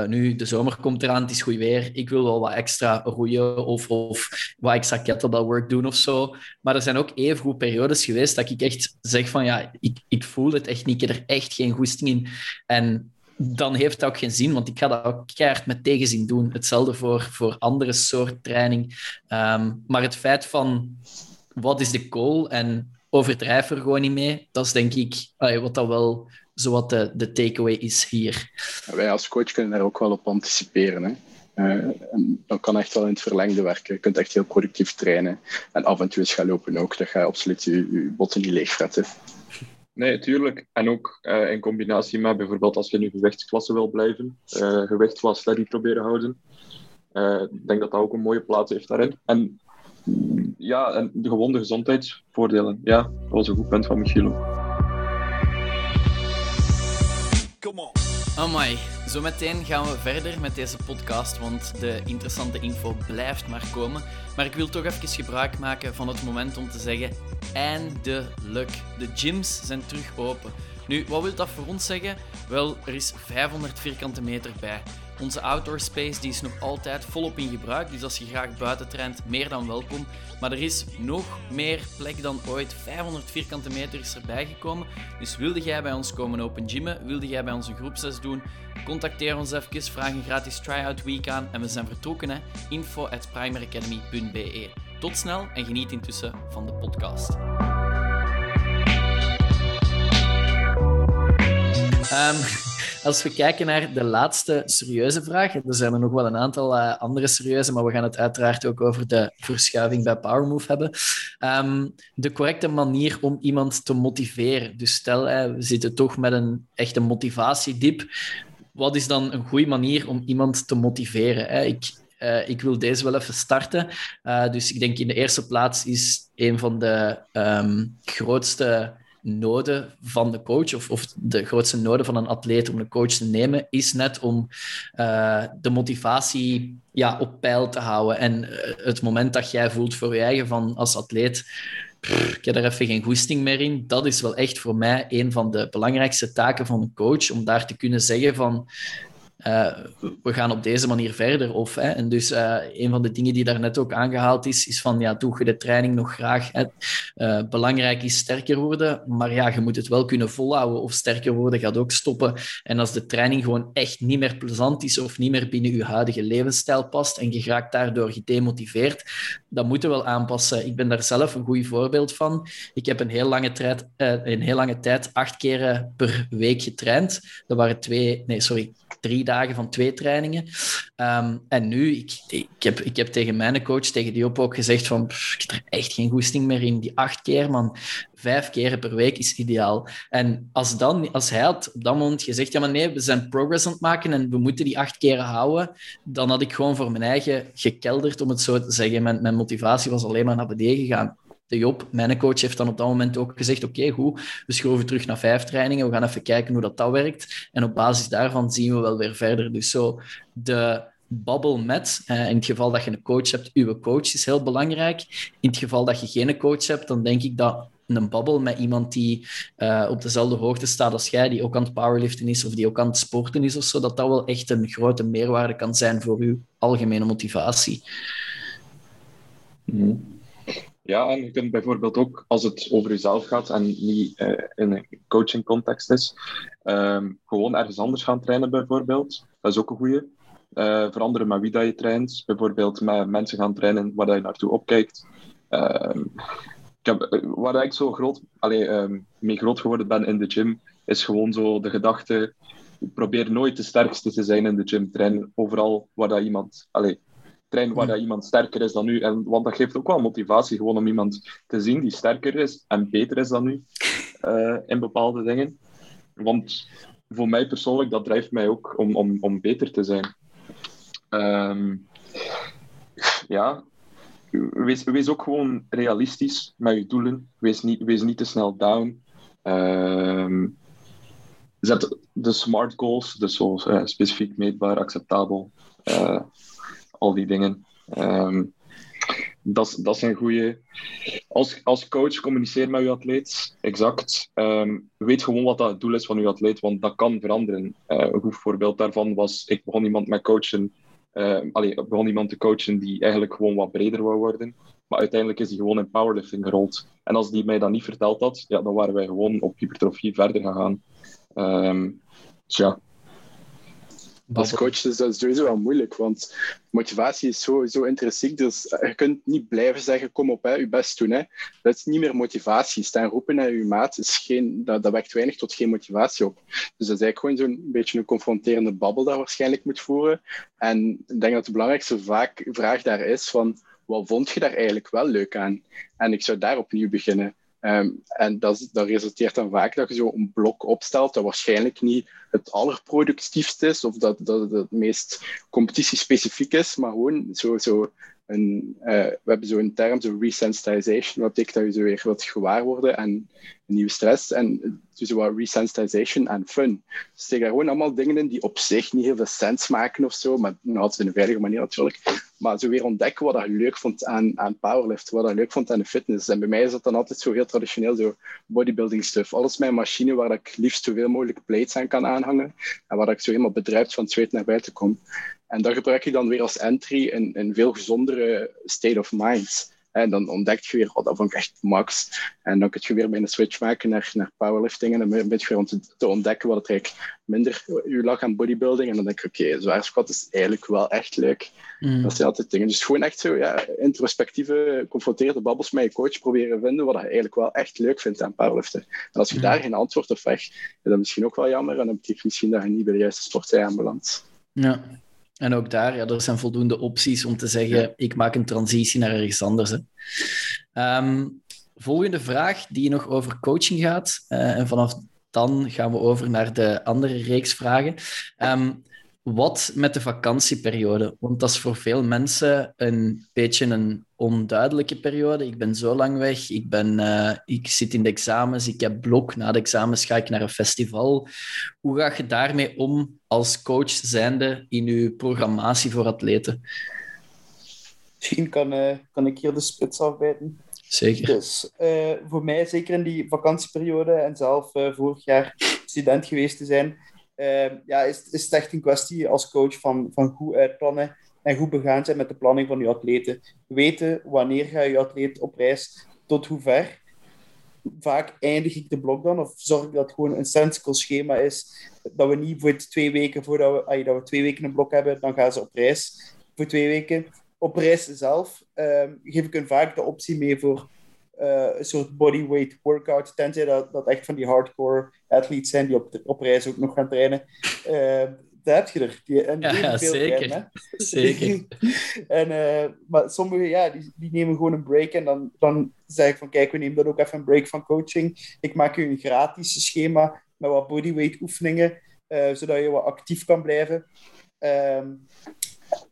nu de zomer komt eraan, het is goed weer, ik wil wel wat extra roeien of, of wat extra kettlebell work doen of zo. Maar er zijn ook even goed periodes geweest dat ik echt zeg van ja, ik, ik voel het echt niet, ik heb er echt geen goesting in. En dan heeft dat ook geen zin, want ik ga dat ook keihard met tegenzin doen. Hetzelfde voor, voor andere soort training. Um, maar het feit van wat is de goal en overdrijf er gewoon niet mee, dat is denk ik wat dat wel zowat de, de takeaway is hier. Wij als coach kunnen daar ook wel op anticiperen. Hè? Uh, dan kan echt wel in het verlengde werken. Je kunt echt heel productief trainen. En af en toe eens gaan lopen ook. Dat ga je absoluut je, je botten niet leegfretten. Nee, tuurlijk. En ook uh, in combinatie met bijvoorbeeld als je je gewichtsklasse wil blijven, uh, gewicht wat steady proberen houden. Ik denk dat dat ook een mooie plaats heeft daarin. En ja, en de gewonde gezondheidsvoordelen. Ja, dat was een goed punt van Michiel. Amai, zometeen gaan we verder met deze podcast, want de interessante info blijft maar komen. Maar ik wil toch even gebruik maken van het moment om te zeggen: eindelijk. De gyms zijn terug open. Nu, wat wil dat voor ons zeggen? Wel, er is 500 vierkante meter bij. Onze outdoor space die is nog altijd volop in gebruik, dus als je graag buiten traint, meer dan welkom. Maar er is nog meer plek dan ooit. 500 vierkante meter is erbij gekomen. Dus wilde jij bij ons komen open gymmen, wilde jij bij onze groepsles doen, contacteer ons even, vraag een gratis try-out week aan en we zijn vertrokken. Hè? info at primaryacademy.be. Tot snel en geniet intussen van de podcast. Um, als we kijken naar de laatste serieuze vraag, er zijn er nog wel een aantal uh, andere serieuze, maar we gaan het uiteraard ook over de verschuiving bij PowerMove hebben. Um, de correcte manier om iemand te motiveren. Dus stel, we zitten toch met een echte motivatiedip. Wat is dan een goede manier om iemand te motiveren? Ik, uh, ik wil deze wel even starten. Uh, dus ik denk in de eerste plaats is een van de um, grootste noden van de coach, of, of de grootste noden van een atleet om een coach te nemen, is net om uh, de motivatie ja, op peil te houden. En uh, het moment dat jij voelt voor je eigen van als atleet, pff, ik heb er even geen goesting meer in, dat is wel echt voor mij een van de belangrijkste taken van een coach, om daar te kunnen zeggen van uh, we gaan op deze manier verder. Of, hè, en dus uh, een van de dingen die daar net ook aangehaald is, is van ja, doe je de training nog graag. Uh, belangrijk is sterker worden, maar ja, je moet het wel kunnen volhouden. Of sterker worden gaat ook stoppen. En als de training gewoon echt niet meer plezant is of niet meer binnen je huidige levensstijl past en je raakt daardoor gedemotiveerd, dan moeten we wel aanpassen. Ik ben daar zelf een goed voorbeeld van. Ik heb een heel lange, tijd, een heel lange tijd acht keren per week getraind. Dat waren twee, nee, sorry, drie dagen van twee trainingen. Um, en nu, ik, ik, heb, ik heb tegen mijn coach, tegen die op ook gezegd van, pff, ik heb er echt geen goesting meer in. Die acht keer, man, vijf keren per week is ideaal. En als, dan, als hij had op dat moment gezegd, ja maar nee, we zijn progress aan het maken en we moeten die acht keren houden, dan had ik gewoon voor mijn eigen gekelderd, om het zo te zeggen. Mijn, mijn motivatie was alleen maar naar beneden gegaan de Job, mijn coach, heeft dan op dat moment ook gezegd: Oké, goed, we schroeven terug naar vijf trainingen. We gaan even kijken hoe dat, dat werkt. En op basis daarvan zien we wel weer verder. Dus zo de babbel met, eh, in het geval dat je een coach hebt, uw coach is heel belangrijk. In het geval dat je geen coach hebt, dan denk ik dat een babbel met iemand die uh, op dezelfde hoogte staat als jij, die ook aan het powerliften is of die ook aan het sporten is of zo, dat dat wel echt een grote meerwaarde kan zijn voor uw algemene motivatie. Mm. Ja, en je kunt bijvoorbeeld ook, als het over jezelf gaat en niet uh, in een coaching context is, um, gewoon ergens anders gaan trainen bijvoorbeeld. Dat is ook een goede. Uh, veranderen met wie dat je traint. Bijvoorbeeld met mensen gaan trainen waar dat je naartoe opkijkt. Ik heb, eh, waar ik zo groot, allee, um, mee groot geworden ben in de gym, is gewoon zo de gedachte, probeer nooit de sterkste te zijn in de gym. Train overal waar dat iemand... Allee, train waar dat iemand sterker is dan u. En, want dat geeft ook wel motivatie, gewoon om iemand te zien die sterker is en beter is dan u uh, in bepaalde dingen. Want voor mij persoonlijk, dat drijft mij ook om, om, om beter te zijn. Um, ja, wees, wees ook gewoon realistisch met je doelen. Wees niet, wees niet te snel down. Ehm, zet de SMART goals, dus zoals uh, specifiek, meetbaar, acceptabel, uh, al die dingen. Um, dat, dat zijn goede. Als, als coach communiceer met je atleet, exact. Um, weet gewoon wat dat het doel is van je atleet, want dat kan veranderen. Uh, een goed voorbeeld daarvan was, ik begon iemand met coachen. Uh, allee, begon iemand te coachen die eigenlijk gewoon wat breder wou worden. Maar uiteindelijk is hij gewoon in powerlifting gerold. En als die mij dat niet verteld had, ja, dan waren wij gewoon op hypertrofie verder gegaan. Um, dus ja, als coach is dat sowieso wel moeilijk, want motivatie is zo, zo intrinsiek. Dus je kunt niet blijven zeggen, kom op, hè, je best doen. Hè. Dat is niet meer motivatie. Staan roepen naar je maat, is geen, dat, dat wekt weinig tot geen motivatie op. Dus dat is eigenlijk gewoon zo'n beetje een confronterende babbel dat waarschijnlijk moet voeren. En ik denk dat de belangrijkste vaak, vraag daar is van, wat vond je daar eigenlijk wel leuk aan? En ik zou daar opnieuw beginnen. Um, en dat, dat, resulteert dan vaak dat je zo een blok opstelt dat waarschijnlijk niet het allerproductiefst is of dat, dat het meest competitiespecifiek is, maar gewoon zo, zo uh, we hebben zo'n term, zo resensitization, wat betekent dat je zo weer wat gewaar worden en een nieuwe stress. En dus wat resensitization en fun. Dus er gewoon allemaal dingen in die op zich niet heel veel sens maken of zo, maar nog altijd in een veilige manier natuurlijk. Maar zo weer ontdekken wat je leuk vond aan, aan powerlift, wat je leuk vond aan de fitness. En bij mij is dat dan altijd zo heel traditioneel, zo bodybuilding stuff. Alles mijn machine waar ik liefst zoveel mogelijk plates aan kan aanhangen en waar ik zo helemaal bedruipt van het zweet naar buiten kom. En dat gebruik je dan weer als entry in een veel gezondere state of mind. En dan ontdek je weer, oh, dat vond ik echt max. En dan kun je weer bij een switch maken naar, naar powerlifting. En dan een beetje weer om te, te ontdekken wat het eigenlijk minder je lag aan bodybuilding. En dan denk je, oké, okay, zwaar squat is eigenlijk wel echt leuk. Mm. Dat zijn altijd dingen. Dus gewoon echt zo ja, introspectieve, confronterende babbels met je coach proberen vinden wat je eigenlijk wel echt leuk vindt aan powerliften. En als je mm. daar geen antwoord op dan is misschien ook wel jammer. En dan betekent misschien dat je niet bij de juiste sport bent aanbeland. Ja, en ook daar, ja, er zijn voldoende opties om te zeggen, ik maak een transitie naar ergens anders. Hè. Ehm, volgende vraag die nog over coaching gaat. Uh, en vanaf dan gaan we over naar de andere reeks vragen. Um, wat met de vakantieperiode? Want dat is voor veel mensen een beetje een onduidelijke periode. Ik ben zo lang weg, ik, ben, uh, ik zit in de examens, ik heb blok. Na de examens ga ik naar een festival. Hoe ga je daarmee om als coach zijnde in je programmatie voor atleten? Misschien kan, uh, kan ik hier de spits afbijten. Zeker. Dus uh, voor mij, zeker in die vakantieperiode en zelf vorig jaar student geweest te zijn, uh, ja, is, is het echt een kwestie als coach van, van goed uitplannen en goed begaan zijn met de planning van je atleten. Weten wanneer ga je atleet op reis, tot hoe ver. Vaak eindig ik de blok dan, of zorg ik dat het gewoon een sensical schema is. Dat we niet voor twee weken, voordat we, dat we twee weken een blok hebben, dan gaan ze op reis voor twee weken. Op reis zelf uh, geef ik hun vaak de optie mee voor uh, een soort bodyweight workout, tenzij dat, dat echt van die hardcore athletes zijn die op, op reis ook nog gaan trainen. Uh, dat heb je er. Die, en die ja, veel zeker. Trainen, zeker. en, uh, maar sommigen ja, die, die, nemen gewoon een break en dan, dan zeg ik van kijk, we nemen dan ook even een break van coaching. Ik maak je een gratis schema met wat bodyweight oefeningen, zodat je wat actief kan blijven. Um,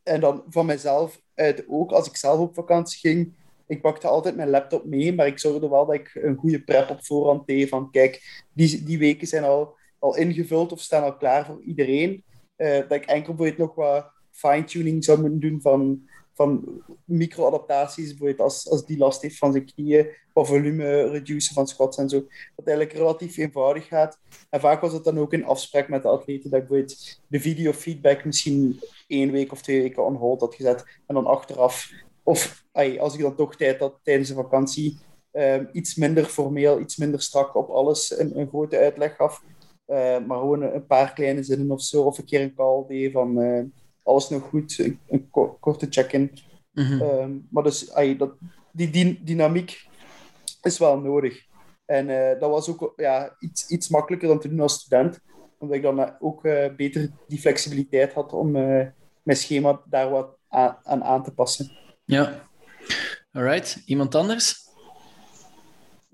en dan van mezelf uit ook, als ik zelf op vakantie ging, ik pakte altijd mijn laptop mee, maar ik zorgde wel dat ik een goede prep op voorhand deed. Van kijk, die, die weken zijn al, al ingevuld of staan al klaar voor iedereen. Uh, dat ik enkel bijvoorbeeld nog wat fine-tuning zou moeten doen van, van micro-adaptaties. Als, als die last heeft van zijn knieën, wat volume reduceren van squats en zo. Dat eigenlijk relatief eenvoudig gaat. En vaak was het dan ook in afspraak met de atleten dat ik bijvoorbeeld de video-feedback misschien één week of twee weken on hold had gezet. En dan achteraf of als ik dan toch tijd had tijdens de vakantie, um, iets minder formeel, iets minder strak op alles een, een grote uitleg gaf. Uh, maar gewoon een paar kleine zinnen of zo. Of een keer een call deed van uh, alles nog goed, een, een korte check-in. Mm -hmm. um, maar dus ay, dat, die, die dynamiek is wel nodig. En uh, dat was ook ja, iets, iets makkelijker dan te doen als student. Omdat ik dan ook beter die flexibiliteit had om mijn schema daar wat aan, aan, aan te passen. Ja. Alright. Iemand anders?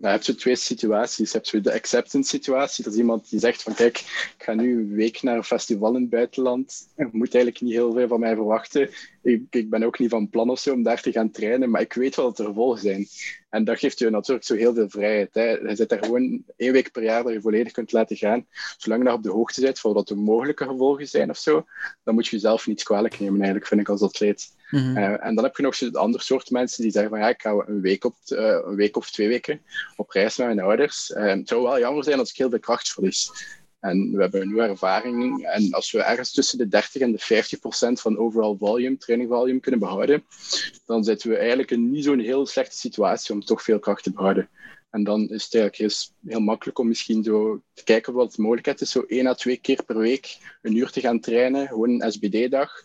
Nou, je hebt zo twee situaties. Je hebt zo de acceptance situatie. Dat is iemand die zegt van kijk, ik ga nu een week naar een festival in het buitenland. Je moet eigenlijk niet heel veel van mij verwachten. Ik, ik ben ook niet van plan of zo om daar te gaan trainen, maar ik weet wel dat er gevolgen zijn. En dat geeft je natuurlijk zo heel veel vrijheid. Hè. Je zit daar gewoon één week per jaar dat je volledig kunt laten gaan. Zolang je daar op de hoogte bent voor wat de mogelijke gevolgen zijn of zo, dan moet je jezelf niet kwalijk nemen, eigenlijk, vind ik als atleet. Mm en dan heb je nog zo'n ander soort mensen die zeggen van ja, ik ga een week, op, uh, een week of twee weken op reis met mijn ouders. Uh, het zou wel jammer zijn als ik heel veel kracht verlies. En we hebben nu ervaring. En als we ergens tussen de 30 en de 50 procent van overall volume, training volume, kunnen behouden, dan zitten we eigenlijk in niet zo'n heel slechte situatie om toch veel kracht te behouden. En dan is het eigenlijk heel, heel makkelijk om misschien zo te kijken wat de mogelijkheid is. Zo één à twee keer per week een uur te gaan trainen, gewoon een SBD-dag.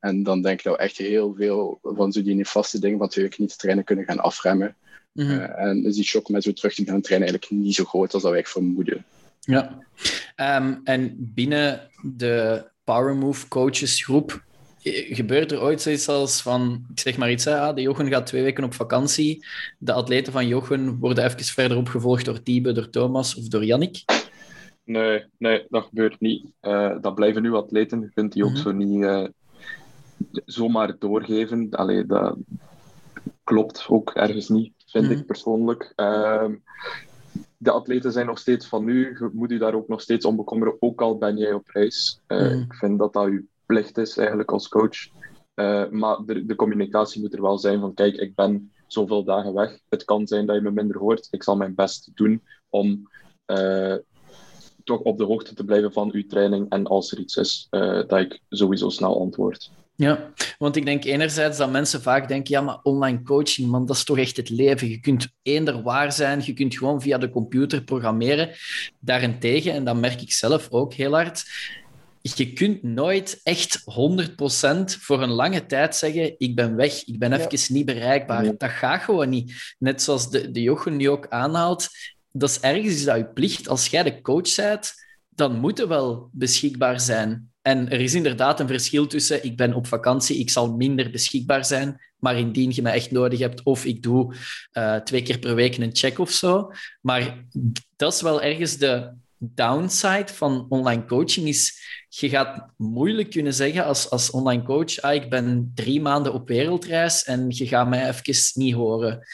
En dan denk ik dat we echt heel veel van zo die vaste dingen van twee weken niet te trainen kunnen gaan afremmen. Mm -hmm. uh, en is die shock met zo terug te gaan trainen eigenlijk niet zo groot als dat wij vermoeden. Ja, um, en binnen de Power Move coachesgroep gebeurt er ooit zoiets als van, ik zeg maar iets, hè, ah, de Jochen gaat twee weken op vakantie. De atleten van Jochen worden even verder opgevolgd door Tiebe, door Thomas of door Yannick. Nee, nee, dat gebeurt niet. Uh, dat blijven nu atleten. Je kunt die ook mm -hmm. zo niet uh, zomaar doorgeven. Allee, dat klopt ook ergens niet, vind mm ik persoonlijk. Uh, de atleten zijn nog steeds van nu. Je moet je daar ook nog steeds om bekommeren, ook al ben jij op reis. Uh, mm. Ik vind dat dat je plicht is eigenlijk als coach. Uh, maar de, de, communicatie moet er wel zijn van kijk, ik ben zoveel dagen weg. Het kan zijn dat je me minder hoort. Ik zal mijn best doen om uh, toch op de hoogte te blijven van uw training. En als er iets is, dat ik sowieso snel antwoord. Ja, want ik denk enerzijds dat mensen vaak denken, ja, maar online coaching, man, dat is toch echt het leven. Je kunt eender waar zijn, je kunt gewoon via de computer programmeren. Daarentegen, en dat merk ik zelf ook heel hard, je kunt nooit echt 100% voor een lange tijd zeggen, ik ben weg, ik ben even ja. niet bereikbaar. Nee. Dat gaat gewoon niet. Net zoals de, de Jochen die ook aanhaalt, dat is ergens is dat je plicht. Als jij de coach bent, dan moet je wel beschikbaar zijn. En er is inderdaad een verschil tussen ik ben op vakantie, ik zal minder beschikbaar zijn, maar indien je me echt nodig hebt, of ik doe uh, twee keer per week een check of zo. Maar dat is wel ergens de downside van online coaching, is je gaat moeilijk kunnen zeggen als, als online coach, ah, ik ben drie maanden op wereldreis en je gaat mij even niet horen.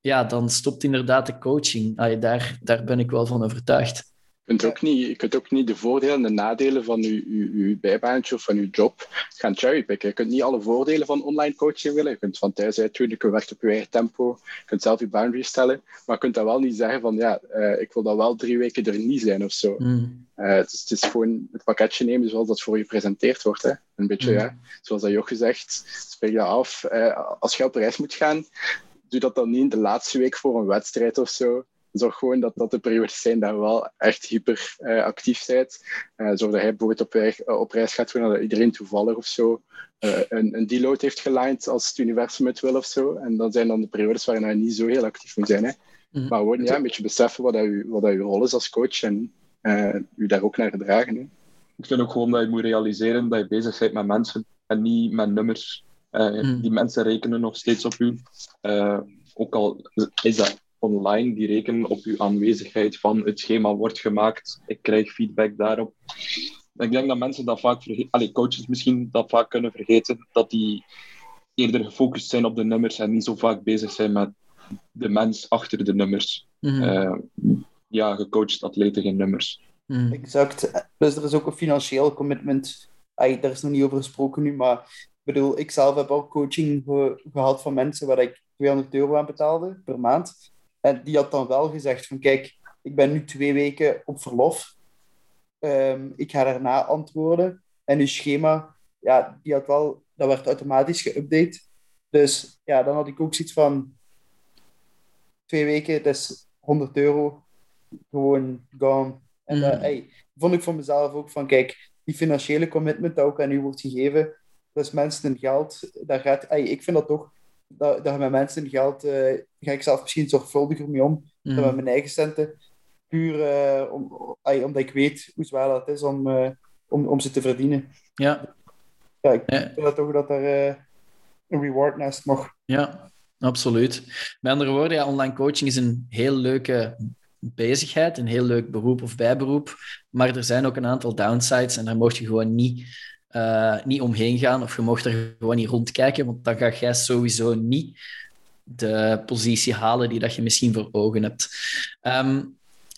Ja, dan stopt inderdaad de coaching. Ah, daar, daar ben ik wel van overtuigd. Je kunt, ook niet, je kunt ook niet de voordelen en de nadelen van je, je, je bijbaantje of van je job gaan cherrypicken. Je kunt niet alle voordelen van online coaching willen. Je kunt van thuis uit doen, je kunt werken op je eigen tempo. Je kunt zelf je boundaries stellen. Maar je kunt dat wel niet zeggen van, ja, uh, ik wil dat wel drie weken er niet zijn of zo. Mm. Uh, het, is, het, is, gewoon het pakketje nemen zoals dat voor je gepresenteerd wordt. Hè. Een beetje, mm. ja, zoals dat Joch gezegd, spreek dat af. Uh, als je op reis moet gaan, doe dat dan niet in de laatste week voor een wedstrijd of zo zorg gewoon dat dat de periodes zijn dat je wel echt hyper uh, actief bent. Uh, zorg dat hij bijvoorbeeld op, uh, op reis gaat, gewoon dat iedereen toevallig of zo een, een deload heeft gelined als het universum het wil of zo. En dat zijn dan de periodes waarin je niet zo heel actief moet zijn. Hè. Mm-hmm. Maar gewoon ja, een beetje beseffen wat, dat je, wat dat je rol is als coach en je daar ook naar gedragen. Hè. Ik vind ook gewoon dat je moet realiseren dat je bezig bent met mensen en niet met nummers. Mm. Die mensen rekenen nog steeds op u. ook al is dat online, die rekenen op uw aanwezigheid van het schema wordt gemaakt, ik krijg feedback daarop. Ik denk dat mensen dat vaak vergeten, Allee, coaches misschien dat vaak kunnen vergeten, dat die eerder gefocust zijn op de nummers en niet zo vaak bezig zijn met de mens achter de nummers. Mm -hmm. uh, ja, gecoacht atleten geen nummers. Mm. Exact. Dus er is ook een financieel commitment. Ay, daar is nog niet over gesproken nu, maar ik bedoel, ik zelf heb ook coaching ge gehad van mensen waar ik 200 euro aan betaalde per maand. En die had dan wel gezegd van kijk, ik ben nu twee weken op verlof. Um, ik ga daarna antwoorden. En uw schema, ja, die had wel, dat werd automatisch geüpdate. Dus ja, dan had ik ook zoiets van twee weken, dat is 100 euro. Gewoon gone. En dat mm. hey, vond ik voor mezelf ook van kijk, die financiële commitment dat ook aan u wordt gegeven, dat is mensen en geld. Daar gaat, hey, ik vind dat toch dat, dat je met mensen geld, uh, ga ik zelf misschien zorgvuldiger mee om mm. dan met mijn eigen centen. Puur uh, om, ay, omdat ik weet hoe zwaar dat is om, uh, om, om ze te verdienen. Ja. Ja, ik ja. vind dat toch dat er een reward naast mag. Ja. absoluut. Met andere woorden, ja, online coaching is een heel leuke bezigheid, een heel leuk beroep of bijberoep. Maar er zijn ook een aantal downsides en daar mocht je gewoon niet, uh, niet omheen gaan of je mocht er gewoon niet rondkijken, want dan ga jij sowieso niet de positie halen die dat je misschien voor ogen hebt. Um,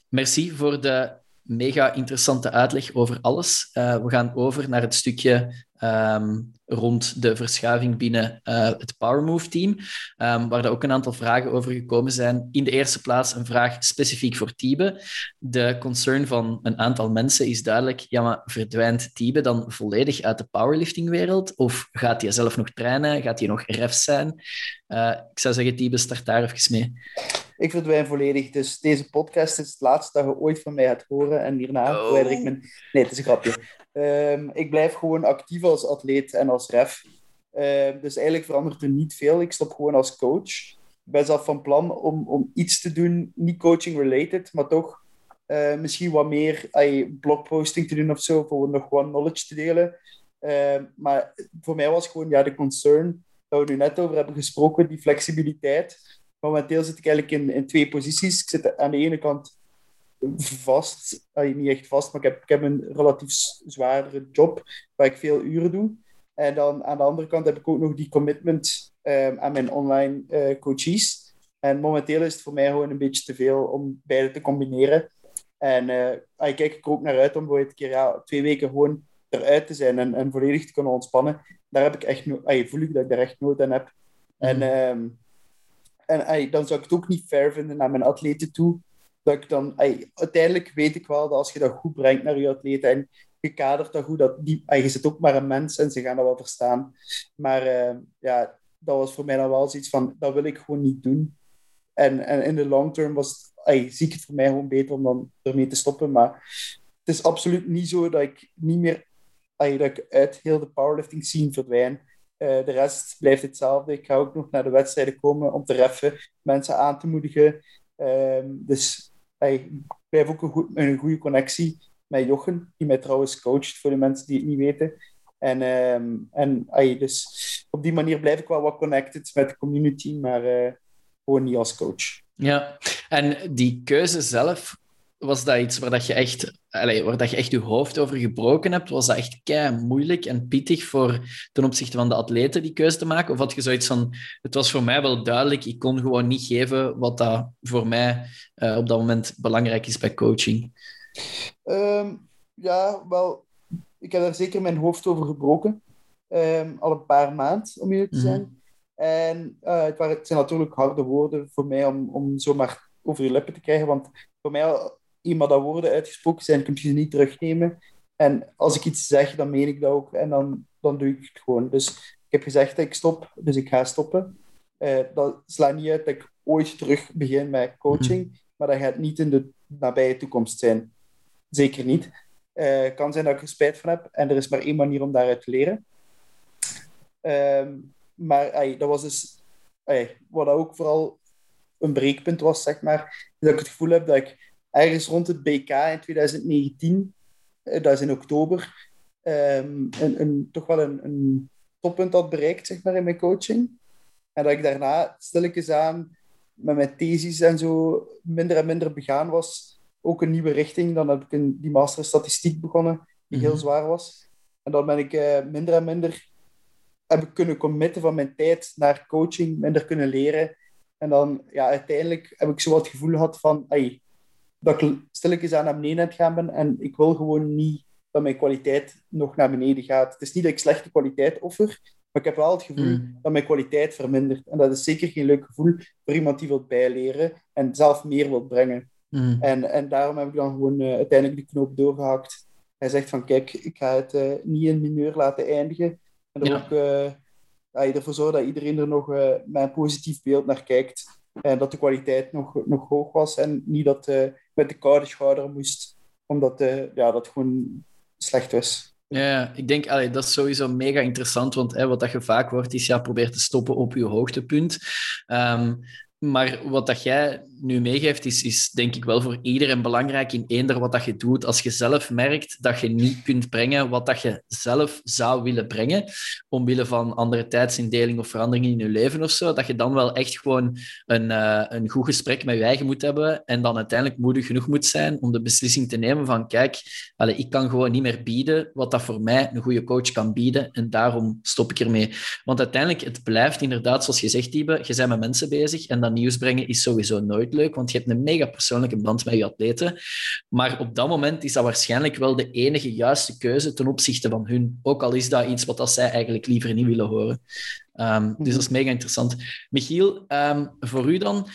merci voor de mega interessante uitleg over alles. Uh, we gaan over naar het stukje um, rond de verschuiving binnen uh, het PowerMove-team, um, waar er ook een aantal vragen over gekomen zijn. In de eerste plaats een vraag specifiek voor Tiebe. De concern van een aantal mensen is duidelijk, ja, maar verdwijnt Tiebe dan volledig uit de powerlifting-wereld? Of gaat hij zelf nog trainen? Gaat hij nog ref zijn? Uh, ik zou zeggen, Tiebe, start daar even mee. Ik verdwijn volledig. Dus deze podcast is het laatste dat je ooit van mij gaat horen. En hierna oh. ik mijn... Nee, het is een grapje. Um, ik blijf gewoon actief als atleet en als ref. Um, dus eigenlijk verandert er niet veel. Ik stop gewoon als coach. Ik ben zelf van plan om, om iets te doen, niet coaching-related, maar toch uh, misschien wat meer ay, blogposting te doen of zo, voor nog wat knowledge te delen. Uh, maar voor mij was gewoon ja, de concern, dat we nu net over hebben gesproken, die flexibiliteit. Momenteel zit ik eigenlijk in, in twee posities. Ik zit aan de ene kant vast, uh, niet echt vast, maar ik heb, ik heb een relatief zwaardere job waar ik veel uren doe. En dan aan de andere kant heb ik ook nog die commitment um, aan mijn online uh, coaches. En momenteel is het voor mij gewoon een beetje te veel om beide te combineren. En uh, ik kijk er ook naar uit om een keer ja, twee weken gewoon eruit te zijn en, en volledig te kunnen ontspannen. Daar heb ik echt no voel ik dat ik daar echt nood aan heb. En, um, en dan zou ik het ook niet fair vinden naar mijn atleten toe dat ik dan, uiteindelijk weet ik wel dat als je dat goed brengt naar je atleten en je kadert dat goed, dat die, je zit ook maar een mens en ze gaan dat wel verstaan. Maar uh, ja, dat was voor mij dan wel zoiets van, dat wil ik gewoon niet doen. En, en in de long term was, ay, zie ik het voor mij gewoon beter om dan ermee te stoppen. Maar het is absoluut niet zo dat ik niet meer, dat uit heel de powerlifting scene verdwijn. Uh, de rest blijft hetzelfde. Ik ga ook nog naar de wedstrijden komen om te reffen, mensen aan te moedigen. Um, dus ik heb ook een, goed, een goede connectie met Jochen, die mij trouwens coacht, voor de mensen die het niet weten. En, um, en ay, dus op die manier blijf ik wel wat connected met de community, maar uh, gewoon niet als coach. Ja, en die keuze zelf, was dat iets waar dat je echt, allez, waar dat je echt je hoofd over gebroken hebt? Was dat echt kei moeilijk en pittig voor ten opzichte van de atleten die keuze te maken? Of had je zoiets van, het was voor mij wel duidelijk, ik kon gewoon niet geven wat dat voor mij uh, op dat moment belangrijk is bij coaching? Um, ja, wel, ik heb daar zeker mijn hoofd over gebroken. Um, al een paar maanden, om eerlijk te zijn. Mm -hmm. En uh, het, waren, het zijn natuurlijk harde woorden voor mij om, om zomaar over je lippen te krijgen. Want voor mij iemand dat woorden uitgesproken zijn, kun je ze niet terugnemen. En als ik iets zeg, dan meen ik dat ook. En dan, dan doe ik het gewoon. Dus ik heb gezegd dat ik stop, dus ik ga stoppen. Uh, dat slaat niet uit dat ik ooit terug begin met coaching, mm. maar dat gaat niet in de nabije toekomst zijn. Zeker niet. Het uh, kan zijn dat ik er spijt van heb en er is maar één manier om daaruit te leren. Um, maar ay, dat was dus ay, wat ook vooral een breekpunt was, zeg maar, dat ik het gevoel heb dat ik ergens rond het BK in 2019, eh, dat is in oktober, um, een, een, toch wel een, een toppunt had bereikt zeg maar, in mijn coaching. En dat ik daarna stilletjes aan met mijn thesis en zo minder en minder begaan was. Ook een nieuwe richting. Dan heb ik een, die master statistiek begonnen, die heel mhm. zwaar was. En dan ben ik uh, minder en minder heb ik kunnen committen van mijn tijd naar coaching, minder kunnen leren. En dan, ja, uiteindelijk heb ik zo wat gevoel gehad van, ay, dat ik stilletjes aan naar beneden aan het gaan ben en ik wil gewoon niet dat mijn kwaliteit nog naar beneden gaat. Het is niet dat ik slechte kwaliteit offer, maar ik heb wel het gevoel mm. dat mijn kwaliteit vermindert. En dat is zeker geen leuk gevoel voor iemand die wil bijleren en zelf meer wil brengen. Mm. En, en daarom heb ik dan gewoon uh, uiteindelijk de knoop doorgehakt. Hij zegt van, kijk, ik ga het uh, niet in mineur laten eindigen. En ja. ook uh, ja, ervoor zorgen dat iedereen er nog met een positief beeld naar kijkt. En dat de kwaliteit nog, nog hoog was en niet dat uh, met de koude schouder moest, omdat uh, ja, dat gewoon slecht was. Ja, ik denk allee, dat is sowieso mega interessant, want hè, wat dat je vaak hoort is, ja, probeer te stoppen op je hoogtepunt. Um, maar wat dat jij nu meegeeft, is, is denk ik wel voor iedereen belangrijk in eender wat dat je doet. Als je zelf merkt dat je niet kunt brengen wat dat je zelf zou willen brengen, omwille van andere tijdsindeling of veranderingen in je leven of zo, dat je dan wel echt gewoon een, uh, een goed gesprek met je eigen moet hebben en dan uiteindelijk moedig genoeg moet zijn om de beslissing te nemen van kijk, allez, ik kan gewoon niet meer bieden wat dat voor mij een goede coach kan bieden en daarom stop ik ermee. Want uiteindelijk, het blijft inderdaad, zoals je zegt, Tibe, je bent met mensen bezig en dat nieuws brengen is sowieso nooit leuk, want je hebt een mega persoonlijke band met je atleten. Maar op dat moment is dat waarschijnlijk wel de enige juiste keuze ten opzichte van hun, ook al is dat iets wat dat zij eigenlijk liever niet willen horen. Um, dus dat is mega interessant. Michiel, um, voor u dan,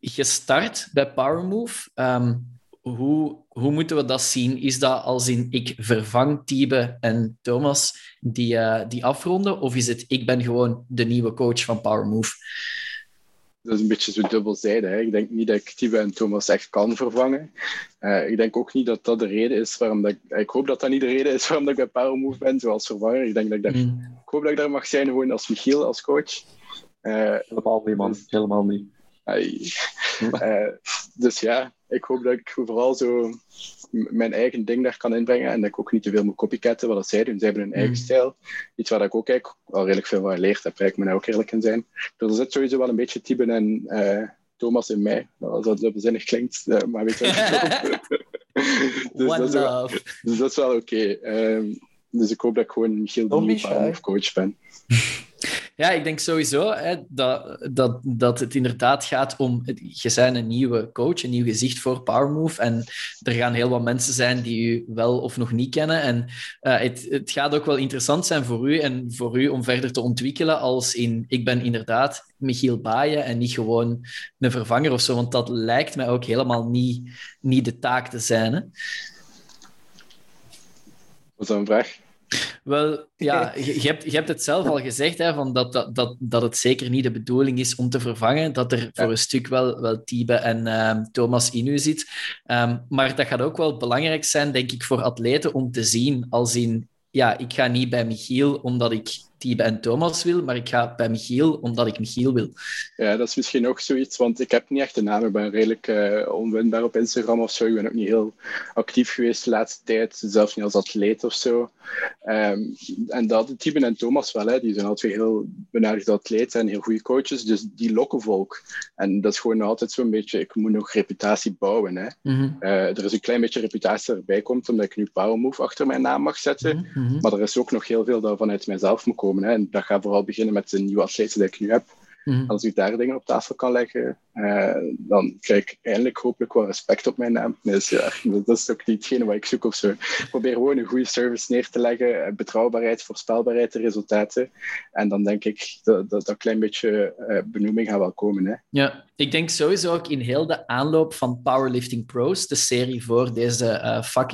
gestart bij PowerMove. Um, hoe, hoe moeten we dat zien? Is dat als in ik vervang Tibe en Thomas die, uh, die afronden? Of is het ik ben gewoon de nieuwe coach van PowerMove? Dat is een beetje zo dubbelzijdig. Hè? Ik denk niet dat ik Tibe en Thomas echt kan vervangen. Uh, ik denk ook niet dat dat de reden is waarom dat ik... Ik hoop dat dat niet de reden is waarom dat ik bij PowerMove ben, zoals vervanger. Ik, denk dat ik, daar, mm. ik hoop dat ik daar mag zijn gewoon als Michiel, als coach. Uh, Helemaal niet, man. Helemaal niet. Uh, dus ja, ik hoop dat ik vooral zo mijn eigen ding daar kan inbrengen en dat ik ook niet te veel moet copycatten wat zij doen. Zij hebben hun eigen mm. stijl. Iets waar ik ook eigenlijk al redelijk veel van geleerd heb, ik me daar ook eerlijk in zijn. Dus er zit sowieso wel een beetje Tiben en uh, Thomas in mij. Als dat bezinnig klinkt, uh, maar weet je dus, dat is wel, dus dat is wel oké. Okay. Um, dus ik hoop dat ik gewoon Michiel de nieuwe coach ben. Ja, ik denk sowieso hè, dat, dat, dat het inderdaad gaat om... Je bent een nieuwe coach, een nieuw gezicht voor PowerMove. En er gaan heel wat mensen zijn die u wel of nog niet kennen. En uh, het, het gaat ook wel interessant zijn voor u en voor u om verder te ontwikkelen als in... Ik ben inderdaad Michiel Baaien en niet gewoon een vervanger of zo. Want dat lijkt mij ook helemaal niet, niet de taak te zijn. Hè. Wat is een vraag? Wel, ja, je, hebt, je hebt het zelf al gezegd, hè, van dat, dat, dat, dat het zeker niet de bedoeling is om te vervangen. Dat er voor een stuk wel, wel Tibe en uh, Thomas in u zit. Um, maar dat gaat ook wel belangrijk zijn, denk ik, voor atleten om te zien. Als in, ja, ik ga niet bij Michiel omdat ik Tibe en Thomas wil, maar ik ga bij Michiel omdat ik Michiel wil. Ja, dat is misschien ook zoiets, want ik heb niet echt een naam. Ik ben redelijk uh, onwinbaar op Instagram of zo. Ik ben ook niet heel actief geweest de laatste tijd, zelfs niet als atleet of zo. Um, en dat, Tibe en Thomas wel, hè, die zijn altijd heel benardigde atleten en heel goede coaches, dus die lokken volk. En dat is gewoon altijd zo'n beetje, ik moet nog reputatie bouwen. Hè. Mm -hmm. uh, er is een klein beetje reputatie erbij komt, omdat ik nu Powermove achter mijn naam mag zetten. Mm -hmm. Maar er is ook nog heel veel dat vanuit mijzelf moet komen. Hè. En dat gaat vooral beginnen met de nieuwe atleten die ik nu heb. Mm. Als ik daar dingen op tafel kan leggen, uh, dan krijg ik eindelijk hopelijk wel respect op mijn naam. Dus ja, dat is ook niet hetgene wat ik zoek of zo. Ik probeer gewoon een goede service neer te leggen, eh, betrouwbaarheid, voorspelbaarheid, de resultaten. En dan denk ik dat dat, dat klein beetje uh, benoeming gaat wel komen. Hè. Ja, ik denk sowieso ook in heel de aanloop van Powerlifting Pros, de serie voor deze uh, Fuck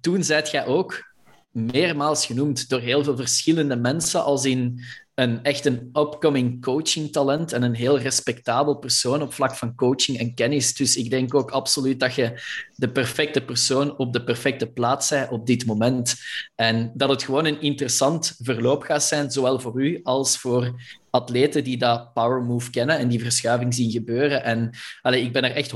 toen zei jij ook meermaals genoemd door heel veel verschillende mensen, als in een echt een upcoming coaching talent en een heel respectabel persoon op vlak van coaching en kennis. Dus ik denk ook absoluut dat je de perfecte persoon op de perfecte plaats bent op dit moment. En dat het gewoon een interessant verloop gaat zijn, zowel voor u als voor atleten die dat power move kennen en die verschuiving zien gebeuren. En allee, ik ben er echt 100%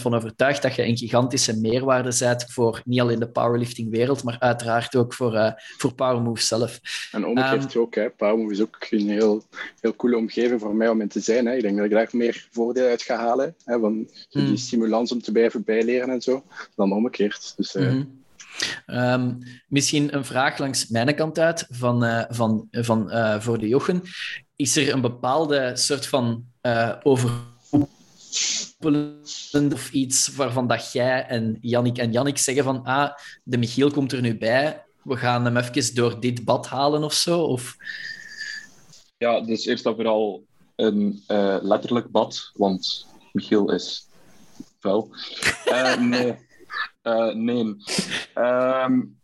van overtuigd dat je een gigantische meerwaarde zet voor niet alleen de powerlifting-wereld, maar uiteraard ook voor, uh, voor power move zelf. En omgekeerd um, ook, hè. power is ook een heel, heel coole omgeving voor mij om in te zijn. Hè. Ik denk dat ik daar meer voordeel uit ga halen, hè, van die mm. stimulans om te blijven bijleren en zo, dan omgekeerd. Dus, uh, mm-hmm. Um, misschien een vraag langs mijn kant uit van, uh, van, van, uh, voor de Jochen. Is er een bepaalde soort van uh, of iets waarvan dat jij en Jannik en Jannik zeggen van ah, de Michiel komt er nu bij, we gaan hem even door dit bad halen of zo? Of... Ja, dus eerst en vooral een letterlijk bad, want Michiel is vuil. nee. Uh, nee. Um,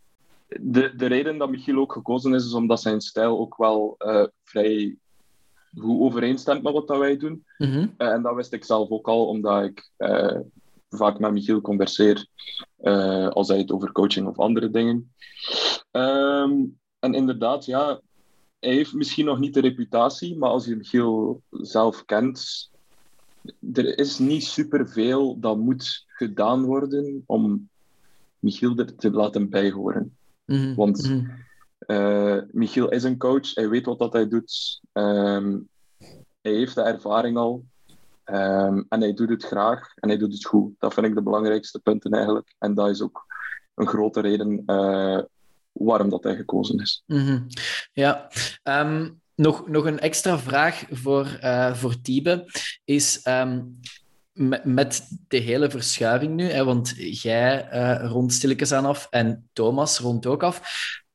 de, de reden dat Michiel ook gekozen is, is omdat zijn stijl ook wel vrij goed overeenstemt met wat dat wij doen. Mm -hmm. uh, en dat wist ik zelf ook al, omdat ik vaak met Michiel converseer als hij het over coaching of andere dingen. Um, en inderdaad, ja, hij heeft misschien nog niet de reputatie, maar als je Michiel zelf kent, er is niet superveel dat moet gedaan worden om Michiel er te laten bijhoren. Mhm, Want mhm. Eh, Michiel is een coach, hij weet wat dat hij doet. Ehm, hij heeft de ervaring al. Ehm, en hij doet het graag en hij doet het goed. Dat vind ik de belangrijkste punten eigenlijk. En dat is ook een grote reden eh, waarom dat hij gekozen is. Mhm. Ja, Ehm, nog, nog een extra vraag voor, eh voor Tiebe is met, de hele verschuiving nu, hè, want jij eh rond stilletjes aan af en Thomas rond ook af.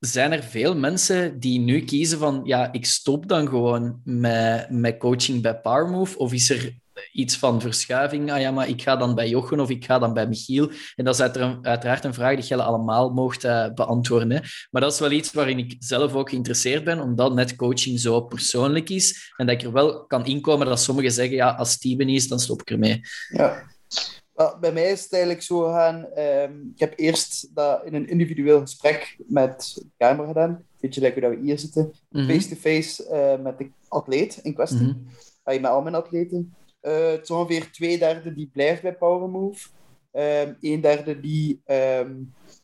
Zijn er veel mensen die nu kiezen van ja, ik stop dan gewoon met, met coaching bij Powermove? Of is er iets van verschuiving? Ah ja, maar ik ga dan bij Jochen of ik ga dan bij Michiel. En dat is uitera- uiteraard een vraag die jullie allemaal mocht eh, beantwoorden. Hè. Maar dat is wel iets waarin ik zelf ook geïnteresseerd ben, omdat net coaching zo persoonlijk is. En dat ik er wel kan inkomen dat sommigen zeggen, ja, als Steven is, dan stop ik ermee. Ja. Bij mij is het eigenlijk zo gegaan. ehm, ik heb eerst dat in een individueel gesprek met de camera gedaan. Beetje like hoe dat we hier zitten. Mhm. Face-to-face eh, met de atleet in kwestie. Mhm. Ah, met al mijn atleten. Eh, het is ongeveer twee derde die blijft bij Powermove. Ehm een derde die ehm,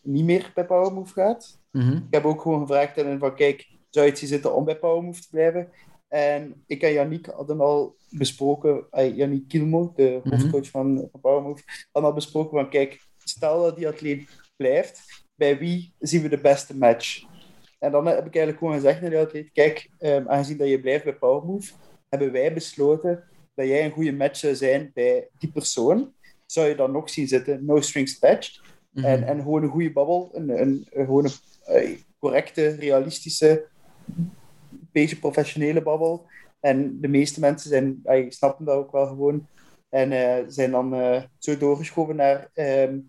niet meer bij Powermove gaat. Mhm. Ik heb ook gewoon gevraagd aan hen van, kijk, zou je het zien zitten om bij Powermove te blijven? En ik en Yannick hadden al besproken, uh, Yannick Kilmo, de Mhm. hoofdcoach van, van Powermove, hadden al besproken van, kijk, stel dat die atleet blijft, bij wie zien we de beste match? En dan heb ik eigenlijk gewoon gezegd naar die atleet, kijk, ehm, aangezien dat je blijft bij Powermove, hebben wij besloten dat jij een goede match zou zijn bij die persoon. Zou je dan nog zien zitten, no strings attached. Mhm. En, en gewoon een goede babbel, een, een, een, gewoon een eh, correcte, realistische, beetje professionele babbel. En de meeste mensen zijn, eh, snappen dat ook wel gewoon. En eh, zijn dan eh, zo doorgeschoven naar ehm,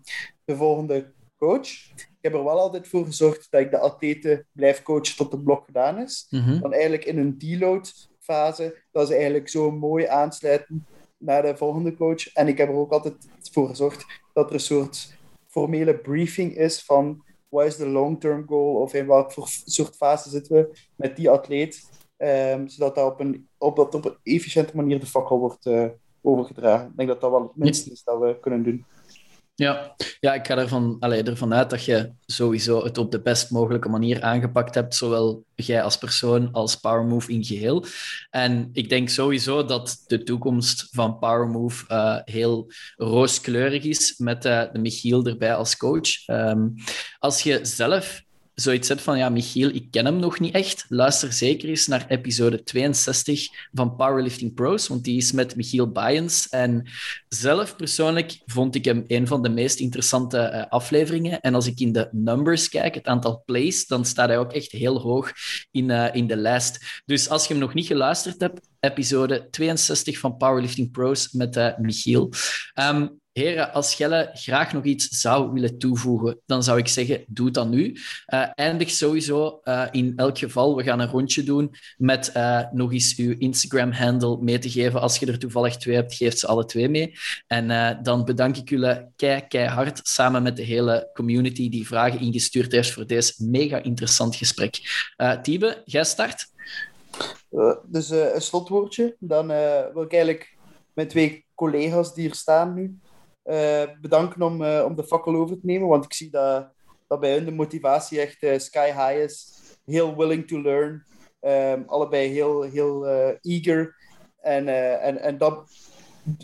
de volgende coach. Ik heb er wel altijd voor gezorgd dat ik de atleten blijf coachen tot het blok gedaan is. Mhm. Dan eigenlijk in een deload fase, dat ze eigenlijk zo mooi aansluiten naar de volgende coach. En ik heb er ook altijd voor gezorgd dat er een soort formele briefing is van wat is de long-term goal of in welk voor soort fase zitten we met die atleet, ehm, zodat dat op een, op, op een efficiënte manier de fakkel wordt overgedragen. Ik denk dat dat wel het minste is dat we kunnen doen. Ja. ja, ik ga ervan, allee, ervan uit dat je sowieso het op de best mogelijke manier aangepakt hebt, zowel jij als persoon als Powermove in geheel. En ik denk sowieso dat de toekomst van Powermove eh, heel rooskleurig is, met eh, de Michiel erbij als coach. Ehm, als je zelf zoiets hebt van, ja, Michiel, ik ken hem nog niet echt, luister zeker eens naar episode 62 van Powerlifting Pros, want die is met Michiel Bayens. En zelf persoonlijk vond ik hem een van de meest interessante eh, afleveringen. En als ik in de numbers kijk, het aantal plays, dan staat hij ook echt heel hoog in, eh, in de lijst. Dus als je hem nog niet geluisterd hebt, episode 62 van Powerlifting Pros met eh, Michiel. Ehm, Heren, als Gelle graag nog iets zou willen toevoegen, dan zou ik zeggen, doe dan nu. Uh, eindig sowieso uh, in elk geval, we gaan een rondje doen met uh, nog eens uw Instagram-handle mee te geven. Als je er toevallig twee hebt, geef ze alle twee mee. En dan bedank ik jullie kei, keihard, samen met de hele community die vragen ingestuurd heeft voor deze mega interessant gesprek. Tiebe, jij start. dus een slotwoordje. Dan wil ik eigenlijk mijn twee collega's die hier staan nu, bedanken om, uh, om de fakkel over te nemen, want ik zie dat, dat bij hun de motivatie echt uh, sky high is. Heel willing to learn. Um, allebei heel, heel eager. En, en, en dat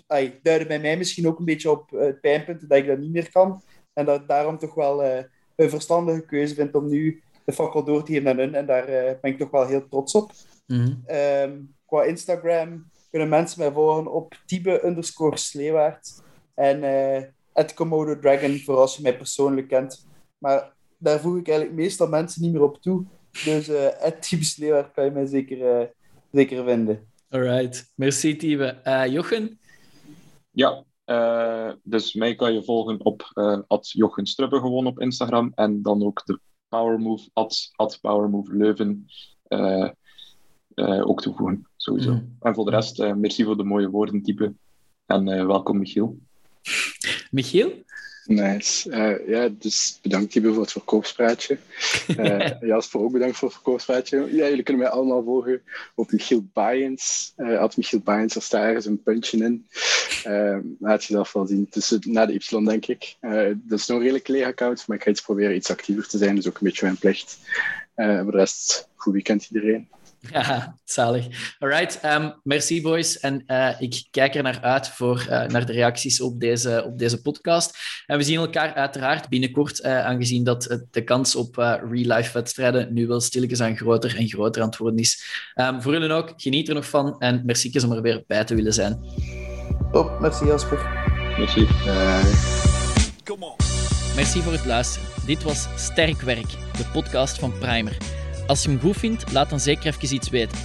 ay, duidde bij mij misschien ook een beetje op het pijnpunt dat ik dat niet meer kan. En dat ik daarom toch wel een verstandige keuze vind om nu de fakkel door te geven aan hun. En daar ben ik toch wel heel trots op. Mm -hmm. um, qua Instagram kunnen mensen mij volgen op Tibe underscore Sleewaard. En uh, het Komodo Dragon, voor als je mij persoonlijk kent. Maar daar voeg ik eigenlijk meestal mensen niet meer op toe. Dus uh, het Tibe Sleewaard kan je mij zeker, uh, zeker vinden. Alright, merci Tibe. Jochen? Ja, dus mij kan je volgen op uh, Jochen Strubbe gewoon op Instagram. En dan ook de Powermove, at, Powermove Leuven. ook toevoegen, sowieso. Mm. En voor de rest, merci voor de mooie woorden, type. En welkom, Michiel. Michiel? Nice. Uh, ja, dus bedankt Tibo voor het verkoopspraatje. Uh, Jasper ook bedankt voor het verkoopspraatje. Ja, jullie kunnen mij allemaal volgen op Michiel Bayens. Uh, at Michiel Bayens, er staat ergens een puntje in. Laat je zelf wel zien. Tussen, na de Y, denk ik. dat is nog een redelijk leeg account, maar ik ga iets proberen iets actiever te zijn. Dat is ook een beetje mijn plicht. voor de rest, goed weekend iedereen. Ja, zalig. Alright, um, merci boys. En uh, ik kijk er naar uit voor uh, naar de reacties op deze, op deze podcast. En we zien elkaar uiteraard binnenkort, uh, aangezien dat de kans op real-life wedstrijden nu wel stilletjes aan groter en groter aan het worden is. Um, voor jullie ook, geniet er nog van en merci om er weer bij te willen zijn. Top, merci Jasper. Merci. Merci voor het luisteren. Dit was Sterk Werk, de podcast van Primer. Als je hem goed vindt, laat dan zeker even iets weten.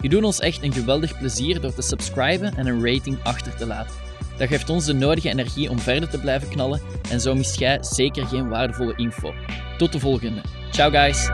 Je doet ons echt een geweldig plezier door te subscriben en een rating achter te laten. Dat geeft ons de nodige energie om verder te blijven knallen en zo mist jij zeker geen waardevolle info. Tot de volgende. Ciao guys!